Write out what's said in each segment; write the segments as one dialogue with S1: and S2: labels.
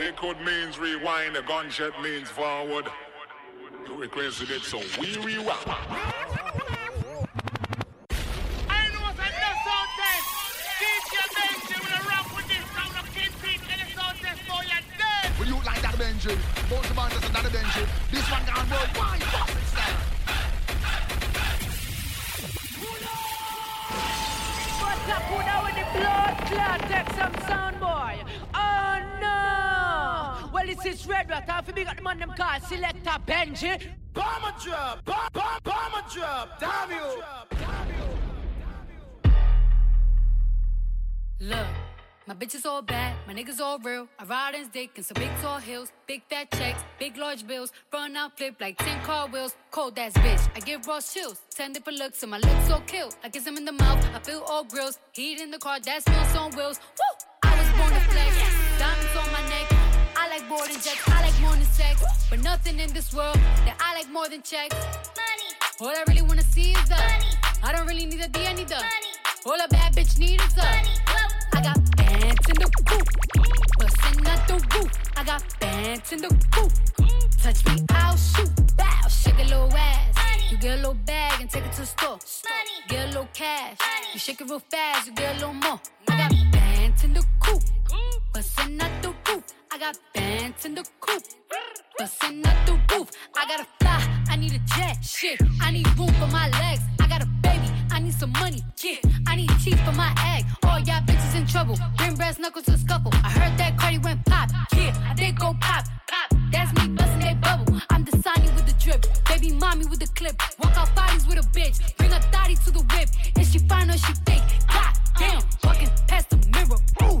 S1: Liquid means rewind, the gunshot means forward. You requested it, so we rewind.
S2: Benji.
S1: With a rock with this round of kid feet and it's all test for your dead.
S2: Will you like that Benji? Both the band is another Benji. This one gone worldwide. Fucking style.
S3: What's up, who with the blood clot? Take some sound, boy. No! Well, this is Red Rat. Half big at the man them call Selector Benji.
S4: Bomber drop, bomb, bomb, bomber drop. Damn you.
S5: Look. My bitches all bad, my niggas all real. I ride in dick in some big tall hills, big fat checks, big large bills. Run out, flip like 10 car wheels. Cold ass bitch, I give raw chills. 10 different looks, and my lips so kill. I kiss him in the mouth, I feel all grills. Heat in the car, that smells on wheels. Woo! I was born to flex, diamonds on my neck. I like boarding jets, I like more than sex. But nothing in this world that I like more than checks. Money. All I really wanna see is the money. I don't really need a D, I need the money. All a bad bitch need is the money. I got bands in the coop, bustin' out the roof. I got bands in the coop. Touch me, I'll shoot. Bow, shake a little ass. You get a little bag and take it to the store. Get a little cash. You shake it real fast, you get a little more. I got bands in the coop, bustin' out the roof. I got bands in the coop, bustin' out the roof. I gotta fly, I need a jet. Shit, I need room for my legs. I got a baby, I need some money. Yeah, I need teeth for my egg. All y'all bitches in trouble. Bring brass knuckles to scuffle. I heard that Cardi went pop. Yeah, I did go pop. Pop. That's me busting they bubble. I'm the Sonny with the drip. Baby mommy with the clip. Walk out bodies with a bitch. Bring a thotty to the whip. Is she fine or she fake? God damn, walking past the mirror. Ooh,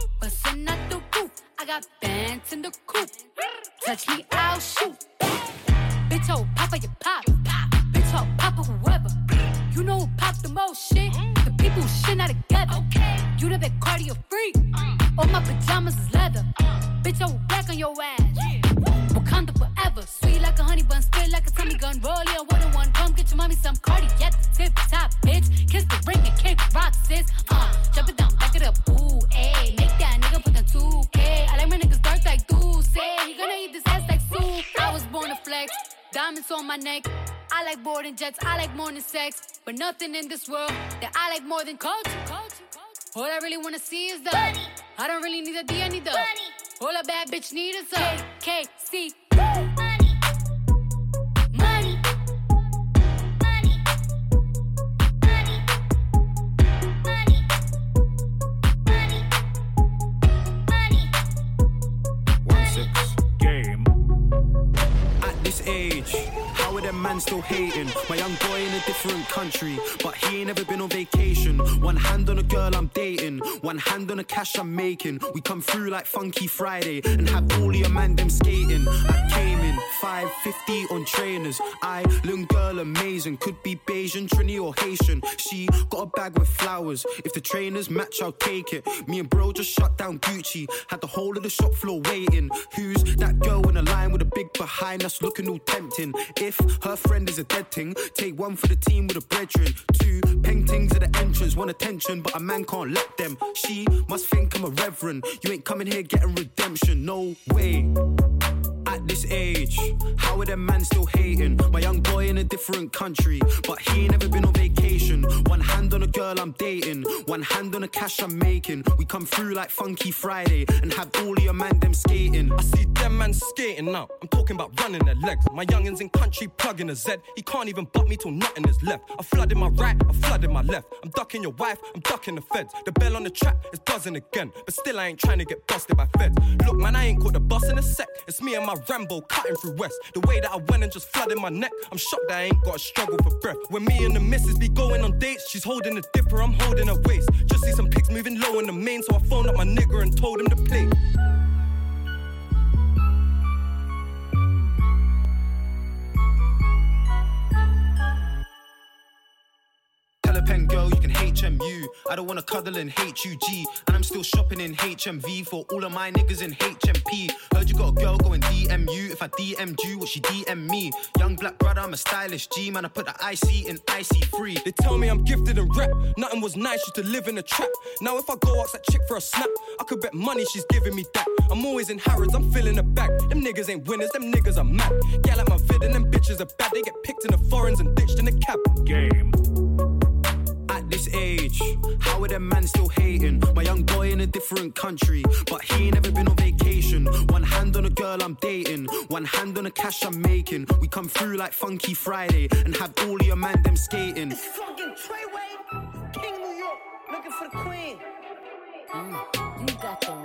S5: bustin' out the roof. I got bands in the coop. Touch me, I'll shoot. Bitch, oh, papa, you pop. Bitch, oh, papa, whoever. You know who pop the most shit? The people who shit not together. Okay. You know that cardio freak. All my pajamas is leather. Bitch, I will back on your ass. Wakanda forever. Sweet like a honey bun, spit like a tummy gun. Roll yeah, one on one. Come get your mommy some cardi the tip top, bitch. Kiss the ring and kick rock, sis. Uh, jump it Diamonds on my neck. I like boarding jets. I like more than sex. But nothing in this world that I like more than culture. All I really wanna see is the money. I don't really need a D, I need the money. All a bad bitch need is a KKC. Money.
S6: Man still hating? My young boy in a different country, but he ain't ever been on vacation. One hand on a girl I'm dating, one hand on the cash I'm making. We come through like Funky Friday and have all your man them skating. I came in 550 on trainers. I, little girl, amazing. Could be Bajan, Trini, or Haitian. She got a bag with flowers. If the trainers match, I'll take it. Me and bro just shut down Gucci. Had the whole of the shop floor waiting. Who's that girl in a line with a big behind us looking all tempting? If her friend is a dead thing, take one for the team with a brethren. Two paintings at the entrance, want attention, but a man can't let them. She must think I'm a reverend. You ain't coming here getting redemption, no way. At this age, how are them man still hating? My young boy in a different country, but he ain't never been on vacation. One hand on a girl I'm dating, one hand on the cash I'm making. We come through like Funky Friday and have all your man them skating.
S7: I see them man skating now. I'm talking about running their legs. My youngins in country plugging a Z. He can't even butt me till nothing is left. I flooded my right, I flooded my left. I'm ducking your wife, I'm ducking the feds. The bell on the trap is buzzing again, but still I ain't trying to get busted by feds. Look, man, I ain't caught the bus in a sec. It's me and my Rambo cutting through West. The way that I went and just flooded my neck, I'm shocked that I ain't gotta struggle for breath. When me and the missus be going on dates, she's holding a dipper, I'm holding her waist. Just see some pics moving low in the main, so I phoned up my nigga and told him to play.
S6: Pen girl, you can HMU. I don't wanna cuddle in HUG. And I'm still shopping in HMV for all of my niggas in HMP. Heard you got a girl going DMU. If I DM'd you, what she DM me? Young black brother, I'm a stylish G. Man, I put the IC in IC3.
S7: They tell me I'm gifted in rap. Nothing was nice, used to live in a trap. Now if I go ask that chick for a snap, I could bet money she's giving me that. I'm always in Harrods, I'm filling the bag. Them niggas ain't winners, them niggas are mad. Yeah, like my vid and them bitches are bad. They get picked in the foreigns and ditched in the cab.
S1: Game
S6: this age. How are them man still hating? My young boy in a different country, but he ain't never been on vacation. One hand on a girl I'm dating, one hand on the cash I'm making. We come through like Funky Friday and have all your man them skating.
S4: It's fucking Treyway, King New York, looking for the queen.
S8: Mm, you got the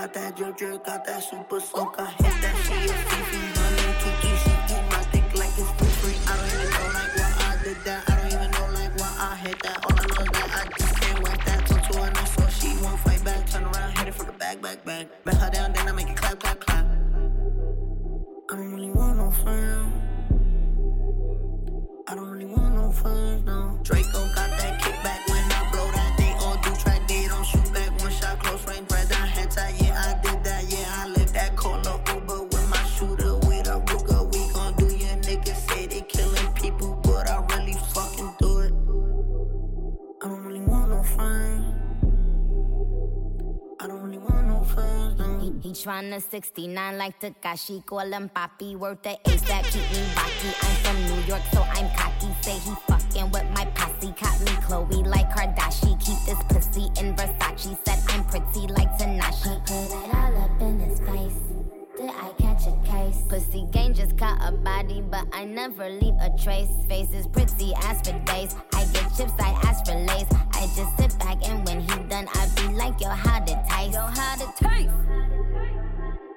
S4: got that drip drip, got that super soak. I hit that shit, your Fifi, running Kiki, she eat my dick like it's for free. I don't even know like why I did that. I don't even know like why I hit that. All I know is that I just can't whack that. Took to her, so she won't fight back. Turn around, hit it for the back, back, back. Bet her down, then I make it clap, clap, clap. I don't really want no friends. I don't really want no friends,
S8: tryna 69 like Tekashi, call him Papi, worth the ace that keep me rocky. I'm from New York, so I'm cocky. Say he fucking with my posse, caught me Chloe like Kardashian. Keep this pussy in Versace, said I'm pretty like Tanashi. Put it all up in his face. Did I catch a case? Pussy gang just caught a body, but I never leave a trace. Face is pretty as for days. I get chips, I ask for lace. I just sit back and when he done, I be like, yo, how to taste? Yo, how to taste?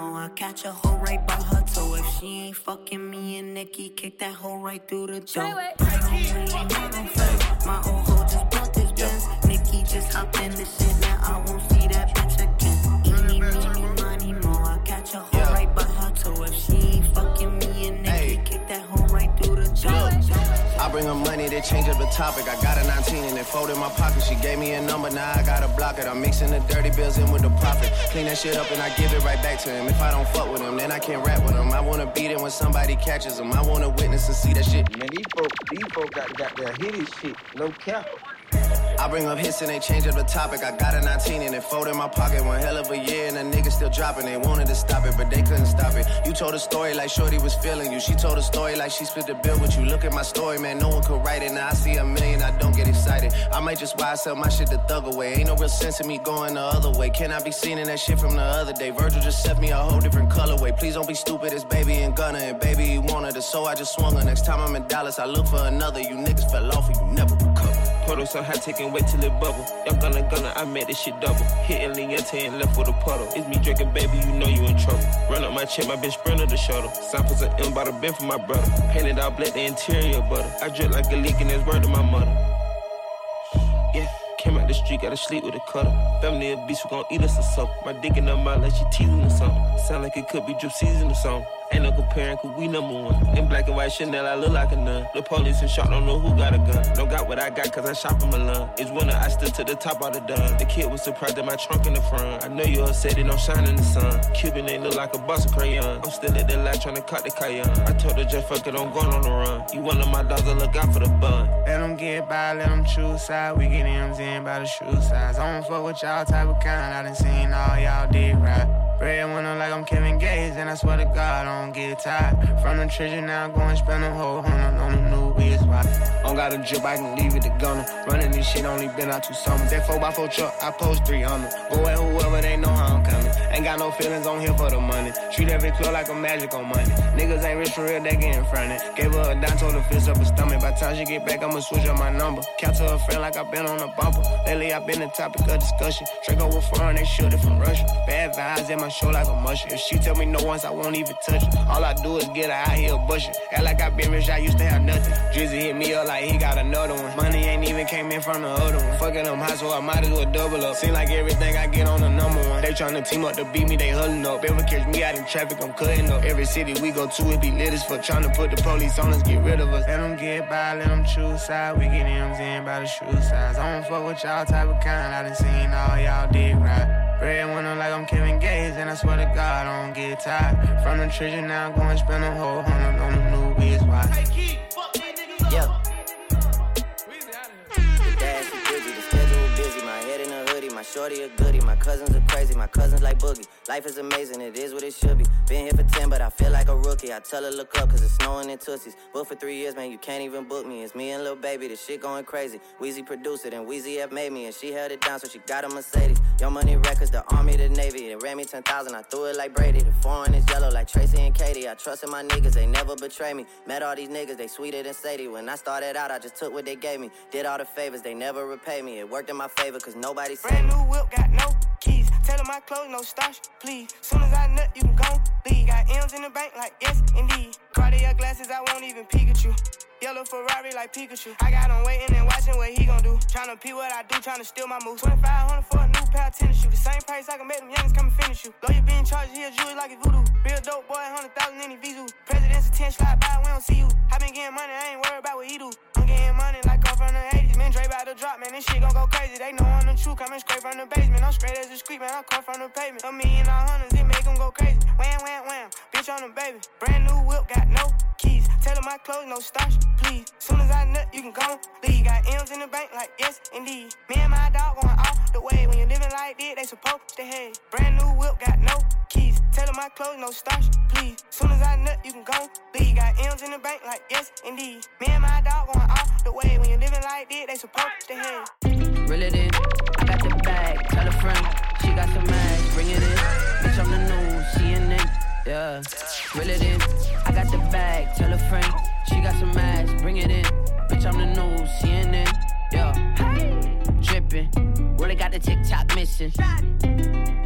S4: money. I catch a hoe right by her toe. If she ain't fucking me and Nicki, kick that hoe right through the door. I don't really want no friends. My old hoe just bought this Benz. Nicki just hopped in the shit. Now I won't
S9: bring her money, they change up the topic. I got a 19 and it fold in my pocket. She gave me a number, now I gotta block it. I'm mixing the dirty bills in with the profit. Clean that shit up and I give it right back to him. If I don't fuck with him, then I can't rap with him. I wanna beat it when somebody catches him. I wanna witness and see that shit.
S10: Man, these folk, these folk got, got their hitty shit, no cap.
S9: I bring up hits and they change up the topic. I got a 19 and it fold in my pocket. One hell of a year and the nigga still dropping. They wanted to stop it, but they couldn't stop it. You told a story like Shorty was feeling you. She told a story like she split the bill with you. Look at my story, man. No one could write it. Now I see a million, I don't get excited. I might just why I sell my shit the thug away. Ain't no real sense in me going the other way. Can I be seen in that shit from the other day? Virgil just sent me a whole different colorway. Please don't be stupid, it's baby and Gunna. And baby, he wanted it, so I just swung her. Next time I'm in Dallas, I look for another. You niggas fell off and you never.
S10: Puddle so hot, taking wait till it bubble. Young Gunna, Gunna, I made this shit double. Hitting Leonte and left with a puddle. It's me drinking, baby, you know you in trouble. Run up my check, my bitch sprinter the shuttle. Samples of M by the bin for my brother. Painted all black, the interior butter. I drip like a leak and it's word to my mother. Yeah, came out the street, gotta sleep with a cutter. Family of beasts, we gon' eat us or something. My dick in her mouth like she teasing or something. Sound like it could be drip season or something. Ain't no comparing, cause we number one. In black and white Chanel, I look like a nun. The police and shot, don't know who got a gun. Don't got what I got, cause I shop in Milan. It's winter, I stood to the top of the dun. The kid was surprised at my trunk in the front. I know you all said it, don't shine in the sun. Cuban ain't look like a box of crayon. I'm still at the light trying to cut the cayenne. I told her just fuck it, I'm going on the run. You one of my dogs, I look out for the bun.
S11: Let them get by, let them choose side. We get M's in by the shoe size. I don't fuck with y'all type of kind. I done seen all y'all did right.
S12: Red window like I'm Kevin Gates, and I swear to God, I don't get tired. From the treasure now, go and spend a whole hundred on the new wheels. Don't got a drip, I can leave it to Gunna. Running this shit only been out two summers. That 4x4 truck, I post 300. Go at whoever, they know how I'm coming. Ain't got no feelings on here for the money. Treat every club like a magic on money. Niggas ain't rich for real, they getting fronted. Gave her a dime, told her fist up her stomach. By time she get back, I'ma switch up my number. Count to her friend like i been on a bumper. Lately, i been the topic of discussion. Draco with foreign, they shoot it from Russia. Bad vibes in my show like a mushroom. If she tell me no once, I won't even touch it. All I do is get her out here bushing. Act like I been rich, I used to have nothing. Drizzy hit me up like he got another one. Money ain't even came in from the other one. Fucking them high, so I might as well double up. Seem like everything I get on the number one. They tryna team up to beat me, they huddling up. Ever catch me out in traffic, I'm cutting up. Every city we go to, it be lit as fuck. Tryna put the police on us, get rid of us. Let them get by, let them choose side. We get M's in by the shoe size. I don't fuck with y'all type of kind. I done seen all y'all dig right. Red window like I'm Kevin Gates, and I swear to God, I don't get tired. From the treasure now, go and spend a whole hundred on the new biz. Why?
S13: Yeah. Shorty a goodie. My cousins are crazy, my cousins like boogie. Life is amazing, it is what it should be. Been here for 10, but I feel like a rookie. I tell her look up, cause it's snowing in Tootsies. Booked for three years, man, you can't even book me. It's me and Lil Baby, the shit going crazy. Weezy produced it, and Weezy F made me, and she held it down, so she got a Mercedes. Young Money Records, the Army, the Navy. They ran me 10,000, I threw it like Brady. The foreign is yellow like Tracy and Katie. I trusted my niggas, they never betray me. Met all these niggas, they sweeter than Sadie. When I started out, I just took what they gave me. Did all the favors, they never repay me. It worked in my favor, cause nobody said
S12: new whip, got no keys. Tell my clothes, no starch, please. Soon as I nut, you can go leave. Got M's in the bank, like yes, indeed. Cartier glasses, I won't even you. Yellow Ferrari like Pikachu. I got him waiting and watching what he gon' do. Tryna pee what I do, tryna steal my moves. 2500 for a new pair of tennis shoes. The same price I can make them youngins come and finish you. Lawyer being charged, he a Jewish like it's voodoo. Real dope boy, 100,000 in his visu. President's attention, slide by, we don't see you. I been getting money, I ain't worried about what he do. I'm getting money like I'm from the 80s. Man, Dre about to drop, man, this shit gon' go crazy. They know I'm the truth, coming straight from the basement. I'm straight as a street, man, I come from the pavement. A million all hundreds, it make them go crazy. Wham, wham, wham, bitch on the baby. Brand new whip, got no keys. Tell them my clothes, no starch, please. Soon as I nut, you can go leave. Got M's in the bank, like yes, indeed. Me and my dog going off the way. When you living like this, they supposed to hate. Brand new whip, got no them my clothes, no starch, please. Soon as I nut, you can go leave. Got M's in the bank, like yes, indeed. Me and my dog going off the way. When you living like this, they supposed to hate.
S14: Reel it in, I got the bag. Tell a friend, she got some ass. Bring it in, bitch, I'm the news, CNN. Yeah, reel it in, I got the bag. Tell a friend, she got some ass. Bring it in, bitch, I'm the news, CNN. Yeah, dripping, really got the TikTok missing.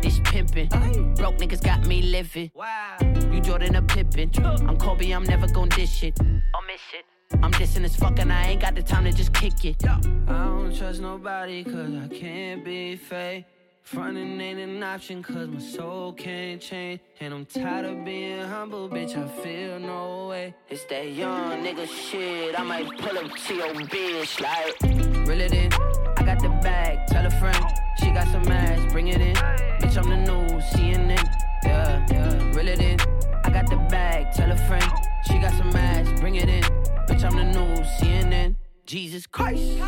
S14: This pimping, broke niggas got me living. Wow, you Jordan a Pippen. I'm Kobe, I'm never gon' dish it. I'll miss it. I'm dissing as fuck and I ain't got the time to just kick it. I don't trust nobody cause I can't be fake. Frontin' ain't an option cause my soul can't change. And I'm tired of being humble, bitch, I feel no way. It's that young nigga shit, I might pull up to your bitch like. Reel it in, I got the bag, tell a friend, she got some ass, bring it in. Bitch, I'm the news, CNN, yeah, yeah. Reel it in, I got the bag, tell a friend, she got some ass, bring it in. Bitch, I'm the news, CNN. Jesus Christ.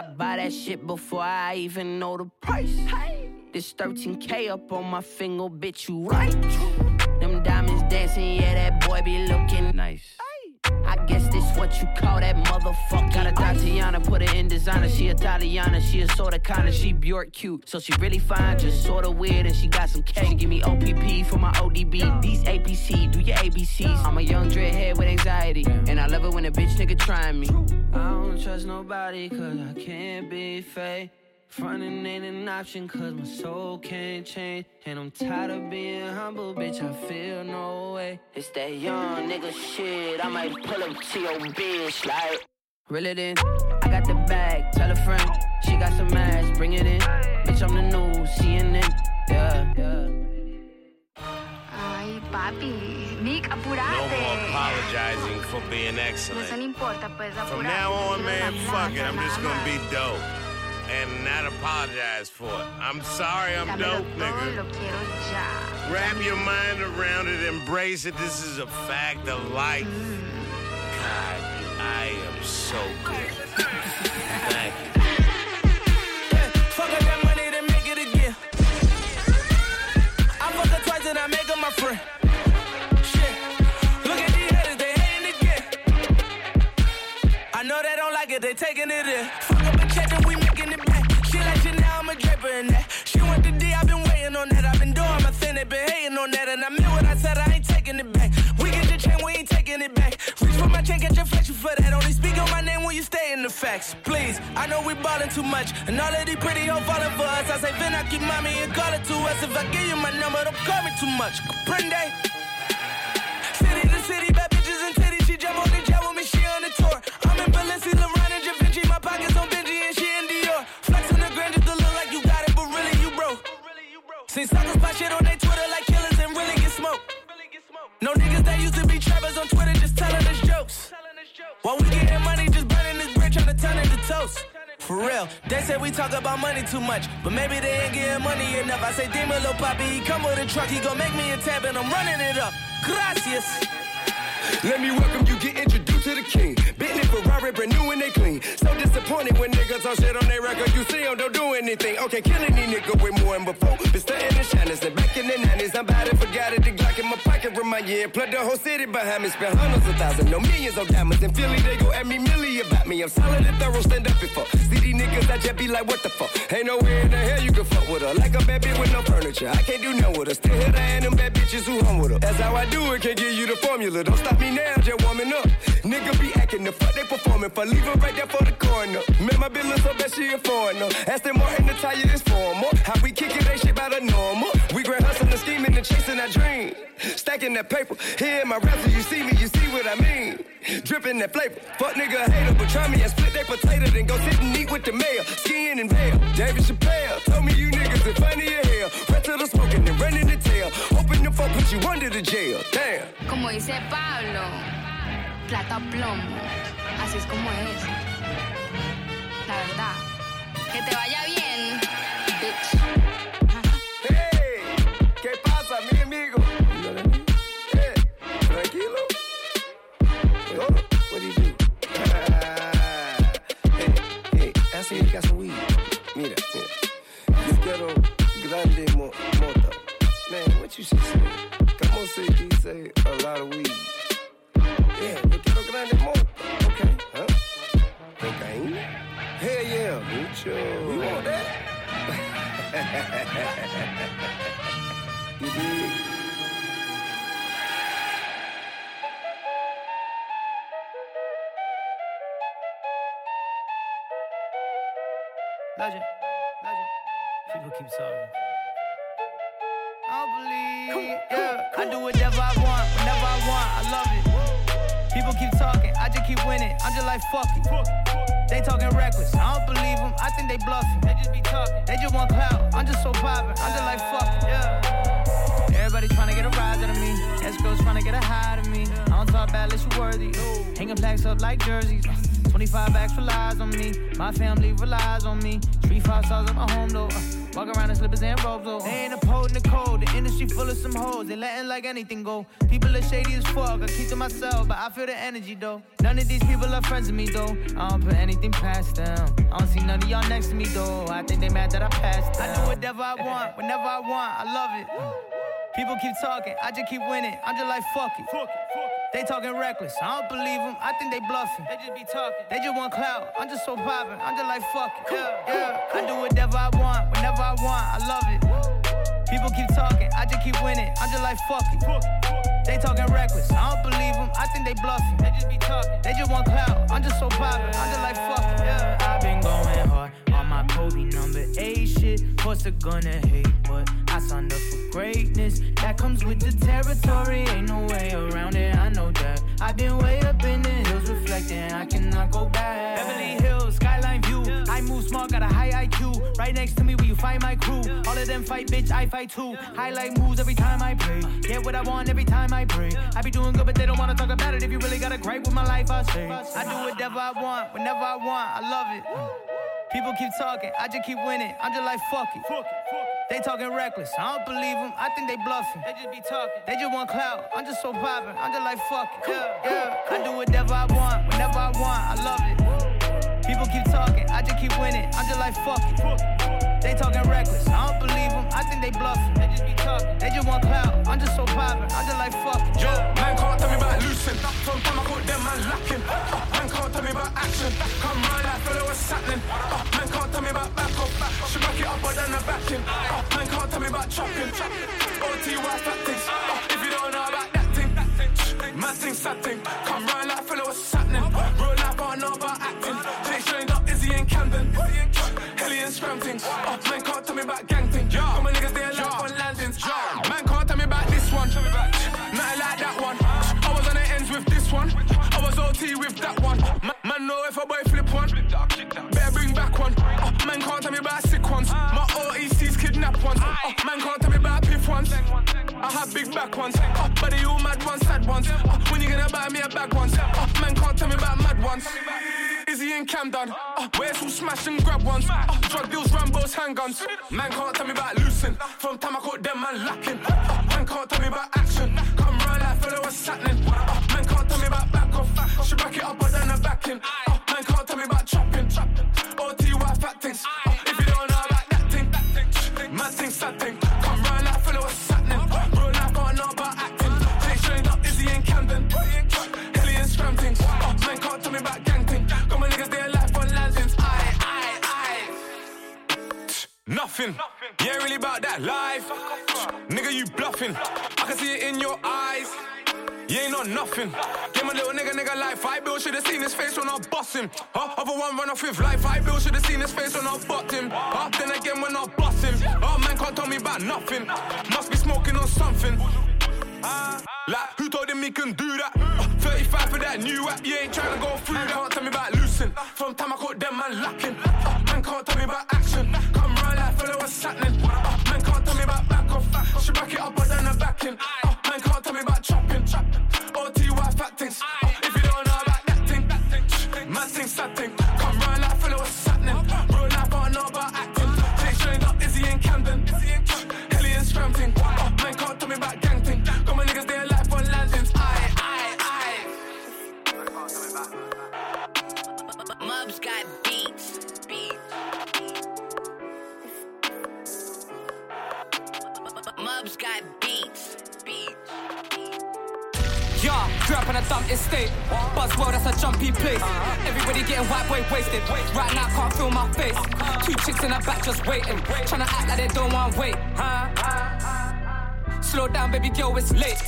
S14: I buy that shit before I even know the price. This 13K up on my finger, bitch, you right. Them diamonds dancing, yeah, that boy be looking nice. I guess this what you call that motherfucker. Got a Tatiana, put her in designer. She a Italiana, she a sorta kinda, she Bjork cute. So she really fine, just sorta weird, and she got some cake. She give me OPP for my ODB. These APC, do your ABCs. I'm a young dreadhead with anxiety, and I love it when a bitch nigga trying me. I don't trust nobody, cause I can't be fake. Frontin' ain't an option cause my soul can't change. And I'm tired of being humble, bitch, I feel no way. It's that young nigga shit, I might pull up to your bitch like. Reel it in, I got the bag, tell a friend, she got some ass, bring it in. Bitch, I'm the news, CNN, yeah, yeah.
S15: Ay, papi. Nick,
S16: No more apologizing for being
S15: Eso no
S16: excellent.
S15: importa, pues apurate.
S16: From now on, man, fuck it. I'm just gonna be dope. And not apologize for it. I'm sorry I'm dope, nigga.
S15: lo quiero ya.
S16: Wrap your mind around it, embrace it. This is a fact of life. Mm. God, I am so good. Thank you.
S17: It,
S18: they taking it in. Fuck up a check, then we making it back. She like Chanel, I'm a draper in that. She want the D, I've been waiting on that. I've been doing my thing, they been hating on that. And I meant what I said, I ain't taking it back. We get your chain, we ain't taking it back. Reach for my chain, get your flexion for that. Only speak on my name when you stay in the facts. Please, I know we ballin' too much. And all of these pretty hoes falling for us. I say, Vin, I keep mommy and call it to us. If I give you my number, don't call me too much. Comprende? Seen suckers pop shit on their Twitter like killers and really get smoked. No niggas that used to be trappers on Twitter just telling us jokes. While we getting money, just burning this bread, trying to turn it to toast. For real, they say we talk about money too much, but maybe they ain't getting money enough. I say, Demon, Lil Poppy, he come with a truck, he gon' make me a tab, and I'm running it up. Gracias.
S19: Let me welcome you, get introduced to the king. Bentley, Ferrari, brand new and they clean. So disappointed when niggas on shit on their record. You see them, don't do anything. Okay, killing these niggas way more than before. Been stunting and shining since back in the 90s. I'm bad and forgot it. The Glock in my pocket remind you. And plug the whole city behind me. Spend hundreds of thousands, no millions of diamonds. In Philly, they go at me milli about me. I'm solid and thorough, stand up before. See these niggas, I just be like, what the fuck? Ain't nowhere in the hell you can fuck with her. Like a bad bitch with no furniture. I can't do nothing with her. Still hit her and them bad bitches who home with her. That's how I do it, can't give you the formula. Don't stop me now, just warming up. Nigga be acting the fuck they performing for. Leave right there for the corner. Man, my look so bad she a foreigner. Aston Martin, the tire is formal. How we kick it, ain't shit about a normal. We grand hustling, and scheming, and chasing our dream. Stacking that paper. Here in my raps, you see me, you see what I mean. Dripping that flavor. Fuck nigga hater, but try me and split that potato, then go sit and eat with the mayor. Skiing in Vail. David Chappelle told me you niggas are funny as hell. Right to the smoking and running the tail. Hoping the fuck put you under the jail.
S5: Como dice Pablo, plata o plomo. Así es como es. La verdad. Que te vaya bien, bitch.
S19: Hey, ¿qué pasa, mi amigo? Tranquilo. Up. What do you do? Hey, hey, got some weed. Mira, mira. Yo quiero grande mo mota. Man, what you say? Como se dice a lot of weed. Yeah, yo quiero grande mota. Okay, huh? Cocaine? Hell yeah, mucho. You want that? you dig?
S20: Legend, legend. People keep talking. I don't believe. Yeah, I do whatever I want, whenever I want. I love it. People keep talking, I just keep winning. I'm just like fuck it. They talking reckless, I don't believe them. I think they bluffing. They just be talking. They just want clout. I'm just so poppin'. I'm just like fuck it. Yeah. Everybody trying to get a rise out of me. Escrows trying to get a high out of me. I don't talk bad unless you worthy. Hanging plaques up like jerseys. 25 backs relies on me. My family relies on me. Three five stars at my home though. Uh, walk around in slippers and robes though. They ain't upholding the code. The industry full of some hoes. They letting like anything go. People are shady as fuck. I keep to myself, but I feel the energy though. None of these people are friends with me though. I don't put anything past them. I don't see none of y'all next to me though. I think they mad that I passed them. I do whatever I want, whenever I want. I love it. People keep talking, I just keep winning. I'm just like fuck it. They talking reckless, I don't believe them. I think they bluffing. They just be talking. They just want clout. I'm just so poppin'. I'm just like fuck it. Yeah, yeah. I do whatever I want, whenever I want. I love it. People keep talking, I just keep winning. I'm just like fuck it. They talking reckless, I don't believe them. I think they bluffing. They just be talking. They just want clout. I'm just so poppin'. I'm just like fuck it. Yeah, I've been going hard on my Kobe number eight shit. Course they're gonna hate, but I signed up for greatness. That comes with the territory. Ain't no way around it. I know that. I've been way up in the hills reflecting. I cannot go back. Beverly Hills, skyline view. I move smart, got a high IQ. Right next to me, where you find my crew. All of them fight, bitch. I fight too. Highlight moves every time I pray. Get what I want every time I pray. I be doing good, but they don't wanna talk about it. If you really got a gripe with my life, I say. I do whatever I want, whenever I want. I love it. People keep talking, I just keep winning. I'm just like fuck it. They talking reckless, I don't believe them. I think they bluffing. They just be talking. They just want clout. I'm just so poppin'. I'm just like fuck it. Yeah, yeah. I do whatever I want, whenever I want. I love it. People keep talking, I just keep winning. I'm just like fuck it. They talking reckless, I don't believe them. I think they bluffing. They just be talking. They just want clout. I'm just so poppin'. I'm just like fuck it.
S18: Yo, man can't tell me about losing. From time I put them man lacking. Uh, uh, man can't tell me about action. Come round happening. Oh, man can't tell me about back off. She back it up, but then I back in. Oh, man can't tell me about chopping. OTY tactics. Oh, if you don't know about that thing, man thing, sad thing. Come round like fellow, what's happening? Real life, I don't know about acting. Jay showing up, Izzy in Camden. Helly and scram things. Oh, man can't tell me about gang thing. All my niggas, they alive on landings. Yeah. Man can't tell me about this one. Nothing like that one. I was on the ends with this one. I was OT with that one. Man, man know if a boy flip one. Better bring back one. Oh, man can't tell me about sick ones. My OEC's kidnap ones. Oh, man can't tell me about piff ones. I have big back ones. Oh, but they all mad ones, sad ones. Oh, when you gonna buy me a bag ones? Oh, man can't tell me about mad ones. And Camden. Ah, oh, where's who smash and grab ones? Oh, drug deals, Rambo's handguns. Man can't tell me about loosen. From time I caught them man lacking. Oh, man can't tell me about action. Come round like fellow, what's happening? Oh, man can't tell me about back off. She back it up, but then I back in. Oh, Nothing. You ain't really about that life. Nigga, you bluffing. I can see it in your eyes. You ain't on nothing. Give my little nigga, nigga life. I bill should've seen his face when I bust him. Huh? Other one run off with life. I bill should've seen his face when I bucked him. Huh? Then again when I bust him. Oh man can't tell me about nothing. Must be smoking on something. Like, who told him he can do that? Uh, 35 for that new app, you ain't trying to go through that. Can't tell me about loosen. From time I caught them man lacking. Uh, man can't tell me about action. Come round like fellow, what's happening? Uh, man can't tell me about back off. She back it up, but then I back in. Uh, man can't tell me about chopping. OTY fat things. Uh, if you don't know about that thing, man thing, sad thing. Come round like fellow, what's happening? Real life, I know about acting. Jay up, Izzy in Camden. Helly and scram
S3: Mubs got beats. Beats. Mubs got beats. Beats.
S21: Yeah, grew up a dump estate. Buzzwell, that's a jumpy place. Everybody getting white boy wasted. Right now, can't feel my face. Two chicks in the back just waiting. Tryna act like they don't want wait. Huh? Slow down, baby girl, it's late.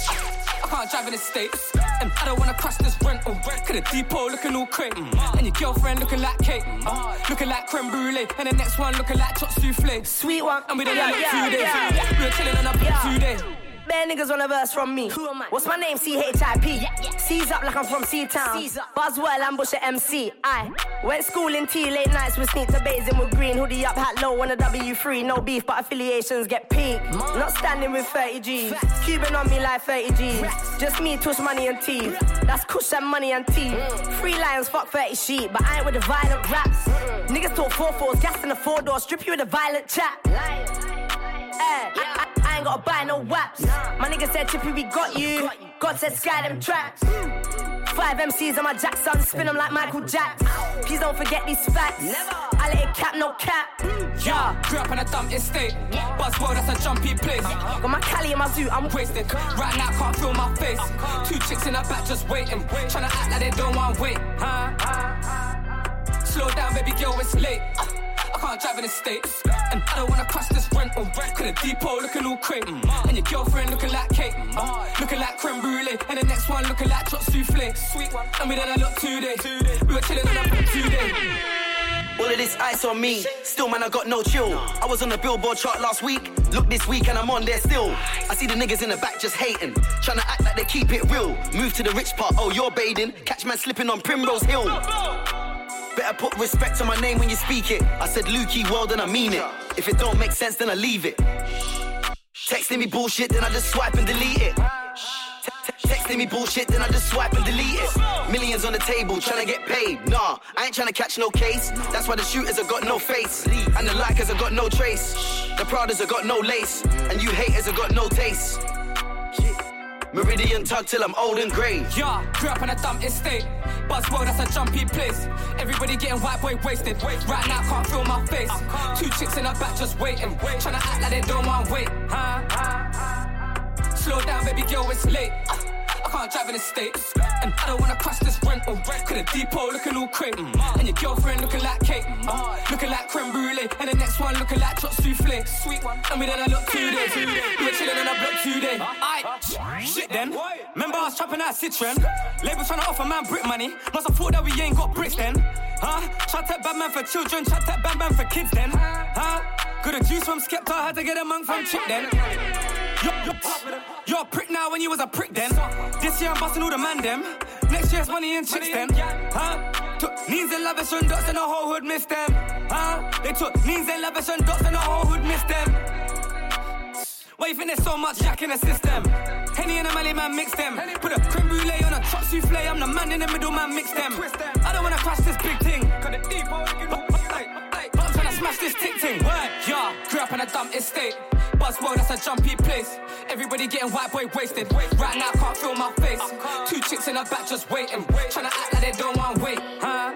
S21: I can't drive in the States. And I don't wanna crash this rental. Cause the depot looking all crate. And your girlfriend looking like cake. Uh, looking like creme brulee. And the next one looking like chop souffle. Sweet one. And we don't
S22: Yeah,
S21: look
S22: yeah,
S21: two days.
S22: yeah.
S21: We were chilling on a
S22: Yeah.
S21: two day.
S22: Bare niggas want a verse from me. Who am I? What's my name? C-H-I-P. C's up like I'm from C-Town. Buzzwell, ambush at MC. I went school in T, late nights with sneak to bathing with green. Hoodie up, hat low on a W3. No beef, but affiliations get peak. Not standing with 30 G's. Cuban on me like 30 G's. Just me, tush money and teeth. That's kush and money and tea. Free lions, fuck 30 sheep, but I ain't with the violent raps. Niggas talk 4-4s, gas in the four door, strip you with a violent chat. Eh, I, I, I ain't gotta buy no waps. My nigga said, Chippy, we got you. God said, sky them tracks. Five MCs on my Jackson, spin them like Michael Jacks. Please don't forget these facts. I let it cap, no cap.
S21: Yeah, grew up on a dump estate. Buzzwell, that's a jumpy place.
S22: Got my Cali in my zoo, I'm
S21: wasted. Right now, can't feel my face. Two chicks in the back just waiting. Tryna act like they don't want wait. Huh? Slow down, baby girl, it's late. I can't drive in the States. And I don't wanna crash this rental. Cause the depot looking all crate. And your girlfriend looking like cake. Looking like creme brulee. And the next one looking like chop souffle. Sweet one. And we done a look two days. We were chilling on a two days.
S23: All of this ice on me, still man, I got no chill. I was on the billboard chart last week, look this week and I'm on there still. I see the niggas in the back just hating, trying to act like they keep it real. Move to the rich part, oh, you're bathing, catch man slipping on Primrose Hill. Better put respect on my name when you speak it. I said Lukey, world then I mean it. If it don't make sense, then I leave it. Texting me bullshit, then I just swipe and delete it. Te- te- Texting me bullshit, then I just swipe and delete it. Millions on the table, trying to get paid. Nah, I ain't trying to catch no case. That's why the shooters have got no face. And the likers have got no trace. The Pradas have got no lace. And you haters have got no taste. Meridian tug till I'm old and grey.
S21: Yeah, grew up on a dump estate. Buzzwell, that's a jumpy place. Everybody getting white boy wasted. Right now, can't feel my face. Two chicks in the back just waiting. Tryna act like they don't want wait. Slow down, baby girl, it's late. I can't drive in the States. And I don't wanna crash this rental. Cause the depot looking all crate. And your girlfriend looking like cake. Mm. Looking like creme brulee. And the next one looking like chop souffle. Sweet one. And we then I look two days. We were chilling in a block two days. Aight, shit then. Remember I was trapping that Citroen. Label trying to offer man brick money. Must have thought that we ain't got bricks then. Huh? Chat that bad man for children, chat that bad man for kids then. Huh? Got a juice from Skepta, had to get a monk from Chick then. You're, a prick now when you was a prick then. This year I'm busting all the man them. Next year's money and chicks then. Huh? Took Neens and lavish and dots and the whole hood missed them. Huh? They took Neens and lavish and dots and the whole hood missed them. Why you think there's so much jack in the system? Henny and a Melly man mix them. Put a creme brulee on a chop souffle. I'm the man in the middle man mix them. I don't wanna crash this big thing. But, I'm trying to smash this tick thing. Word, yeah. Grew up in a dumb estate. Buzzword, that's a jumpy place. Everybody getting white boy wasted. Right now, can't feel my face. Two chicks in the back just waiting. Trying to act like they don't want wait. Huh?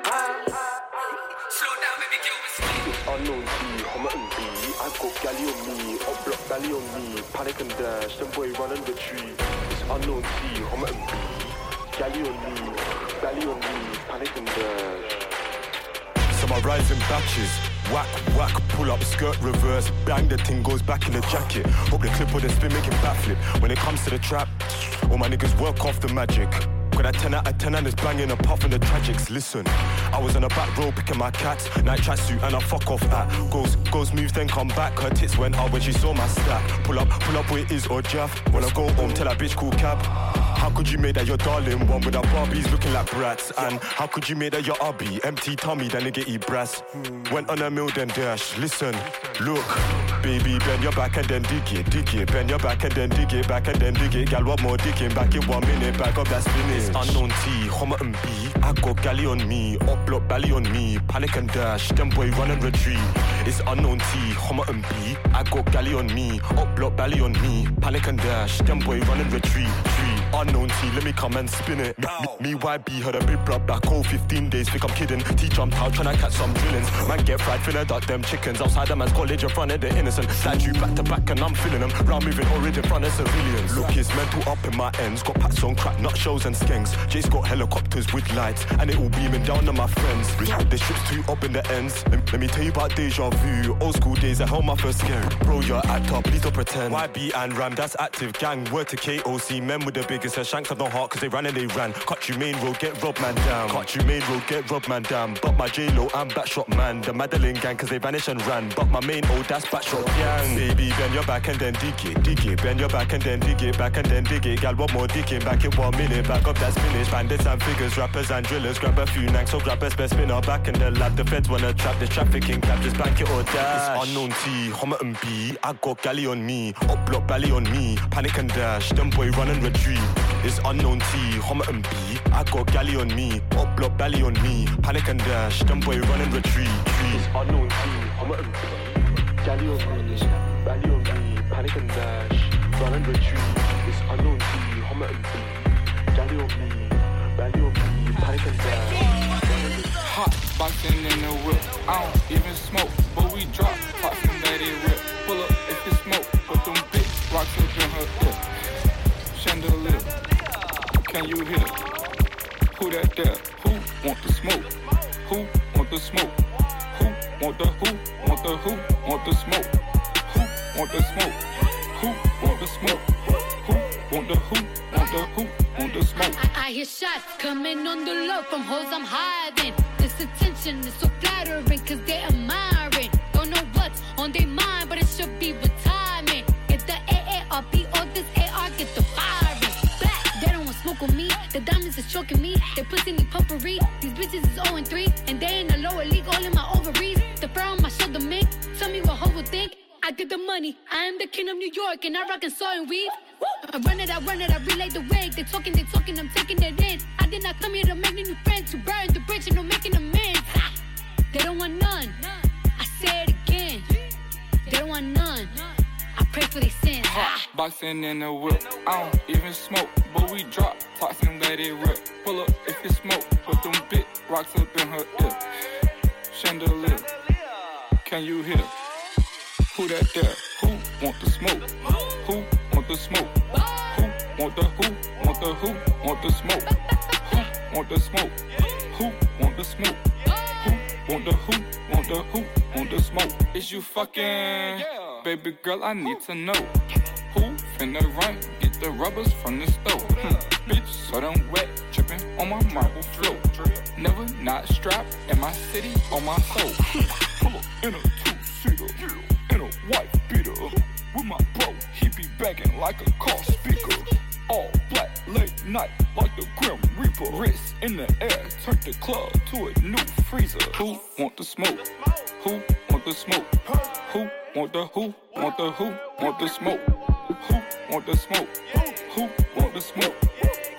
S21: Slow down, baby, get with
S24: Unknown T, Homerton B. I got galley on me, up block belly on me. Panic and dash, them boy run the tree. It's unknown T, Homerton B. Galley on me, belly on me. Panic and dash.
S25: My rising batches. Whack, whack, pull up, skirt reverse, bang, the thing goes back in the jacket. Hope the clip or the spin making backflip. When it comes to the trap, all my niggas work off the magic. Got that 10 out of 10 and it's banging apart from the tragics. Listen, I was on the back row picking my cats, night tracksuit and I fuck off at. Goes, goes, moves, then come back. Her tits went out when she saw my stack. Pull up, pull up where it is or Jeff. When I go home, tell that bitch cool cab. How could you make that your darling one with our Barbies looking like brats? And how could you make that your hubby empty tummy, that nigga eat brass? Went on a mill then dash. Listen, look, baby, bend your back and then dig it, dig it. Bend your back and then dig it, back and then dig it. Gal, what more digging? Back in one minute, back up that spinach. Unknown T, Homerton B. I got galley on me, up block belly on me. Panic and dash, them boy run and retreat. It's unknown T, Homerton B. I got galley on me, up block belly on me. Panic and dash, them boy run and retreat. Unknown T, let me come and spin it. Me, me, me YB heard a big blood back oh 15 days, think I'm kidding. T jumped out trying to catch some drillings. Man get fried, finna duck them chickens. Outside the man's college in front of the innocent. Slide you back to back and I'm feeling them. Round moving already in front of civilians. Look, it's mental up in my ends. Got packs on crack, nut shells and skanks. Jace got helicopters with lights, and it all beaming down on my friends. The ship's too up in the ends. Let, let me tell you about deja vu. Old school days, I held my first scare. Bro, you're act up, please don't pretend. YB and Ram, that's active gang. Word to KOC, men with the biggest hair, shanks have no heart, cause they ran and they ran. Cut you main road, get robbed man down. Cut you main road, get robbed man down. But my J-Lo, I'm backshot man. The Madeline gang, cause they vanished and ran. But my main old, that's backshot gang. Baby, bend your back and then dig it, dig it. Bend your back and then dig it, back and then dig it. Gal, what more digging? Back in one minute, back up that spinach. Bandits and figures, rappers and drillers. Grab a few nanks, or grab a spare spinner. Back in the lab, the feds wanna trap the trafficking cap. Just bank it or dash. It's unknown T, Homerton B. I got galley on me, up block belly on me. Panic and dash, them boy run and retreat. It's unknown T, Homerton B. I got galley on me, up block belly on me. Panic and dash, them boy run and retreat.
S24: It's unknown T, Homerton B. Galley on me, belly on me. Panic and dash, run and retreat. It's unknown T, Homerton B. Galley on me, belly on me. Panic and dash.
S26: Hot boxing in the whip. I don't even smoke, but we drop pots and let it rip. Pull up if you smoke, put them big rocks up in her ear. Chandelier, can you hear? Who that there? Who want the smoke? Who want the smoke? Who want the who? Want the who? Want the smoke? Who want the smoke? Who want the smoke? Who want the who? Want the who? Want the smoke?
S5: I, I hear shots coming on the low from hoes I'm hiding. This attention is so flattering cause they admiring. Don't know what's on their mind, but it should be retirement. The diamonds is choking me. They pussy need pumpery. These bitches is 0 and 3. And they in the lower league, all in my ovaries. The fur on my shoulder mink. Tell me what hoe would think. I get the money. I am the king of New York, and I rock and saw and weave. I run it, I run it, I relay the wig. They talking, they talking, I'm taking it in. I did not come here to make new friends, to burn the bridge and no making amends. They don't want none. I say it again. They don't want none. Pray for their sins.
S26: Boxing in the whip. I don't even smoke, but we drop and let it rip. Pull up if you smoke, put them big rocks up in her ear. Chandelier, can you hear? Who that there? Who want the smoke? Who want the smoke? Who want the who? Want the the who? Want the smoke? Who want the smoke? Who want the smoke? Who want the who? Want the who? Want the smoke? Is you fucking? Yeah. Baby girl, I need to know. Who finna run? Get the rubbers from the stove. Hmm. Bitch, so damn wet, dripping on my marble floor. Never not strapped in my city on my soul. Pull up in a two-seater, in a white beater. With my bro, he be begging like a car speaker. All black, late night, like the Grim Reaper. Wrist in the air, turn the club to a new freezer. Who want the smoke? Who want the smoke? Who want the who? Want the who? Want the smoke? Who want the smoke? Who want the smoke?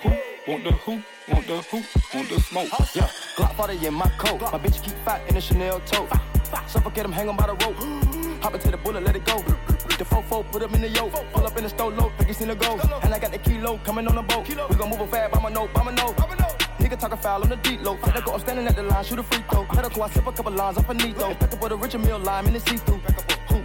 S26: Who want the who? Want the who? Want the smoke?
S27: Yeah, Glock 40 in my coat. My bitch keep fat in a Chanel tote. Suffocate him, hang him by the rope. Hop into the bullet, let it go. The fofo, put him in the yoke. Pull up in the stove low, think you seen the go. And I got the kilo coming on the boat. We gon' move by my note, by my note. Nigga talking foul on the deep low. Let go, I'm standing at the line, shoot a free throw. Medical, I sip a couple lines off a Nito. Back up with a richer meal lime in the see-through.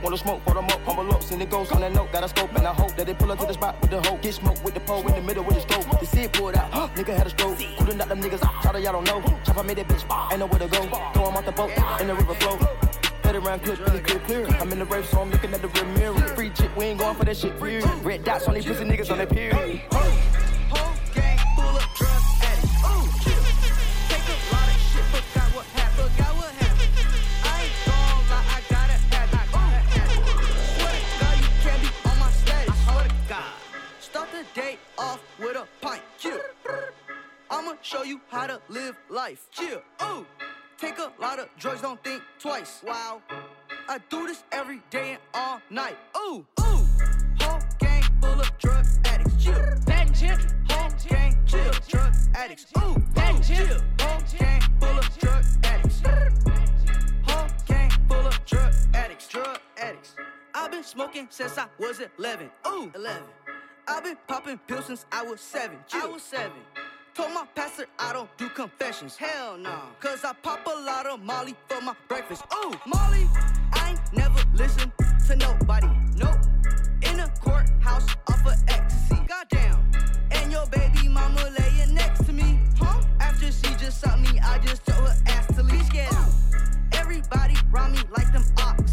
S27: Wanna smoke, put 'em up, humble up, send it goes on that note, got a scope, and I hope that they pull up to the spot with the hoe. Get smoke with the pole in the middle with the stroke. The seed pulled out, nigga had a stroke. Couldn't knock them niggas out, out, y'all don't know. Chopper made that bitch, ain't nowhere to go. Throw 'em off the boat, in the river flow. Let it round clear, really clear, clear. I'm in the race, so I'm looking at the rear mirror. Free chick, we ain't going for that shit, period. Red dots on these pussy niggas on that period.
S28: Oh, shit. Take a lot of shit. Forgot what happened. Forgot what happened. I ain't gone, but I gotta have my own. Swear to God, you can't be on my status. Swear to God. Start the day off with a pint. Chill. I'ma show you how to live life. Chill. Ooh. Take a lot of drugs, don't think twice. Wow. I do this every day and all night. Ooh. Ooh. Whole gang full of drug addicts. Chill. Benji. Whole gang chill. Drug addicts. Ooh. Benji. Chill. Whole gang full of drug addicts. Whole gang full of drug addicts. Drug addicts. I've been smoking since I was 11. Ooh. 11. I've been popping pills since I was seven. I was seven. Told my pastor I don't do confessions. Hell no. Cause I pop a lot of Molly for my breakfast. Ooh, Molly. I ain't never listen to nobody. Nope. In a courthouse off of ecstasy. Goddamn. And your baby mama laying next to me. Huh? After she just saw me, I just told her ass to leave. Out. Everybody round me like them oxys.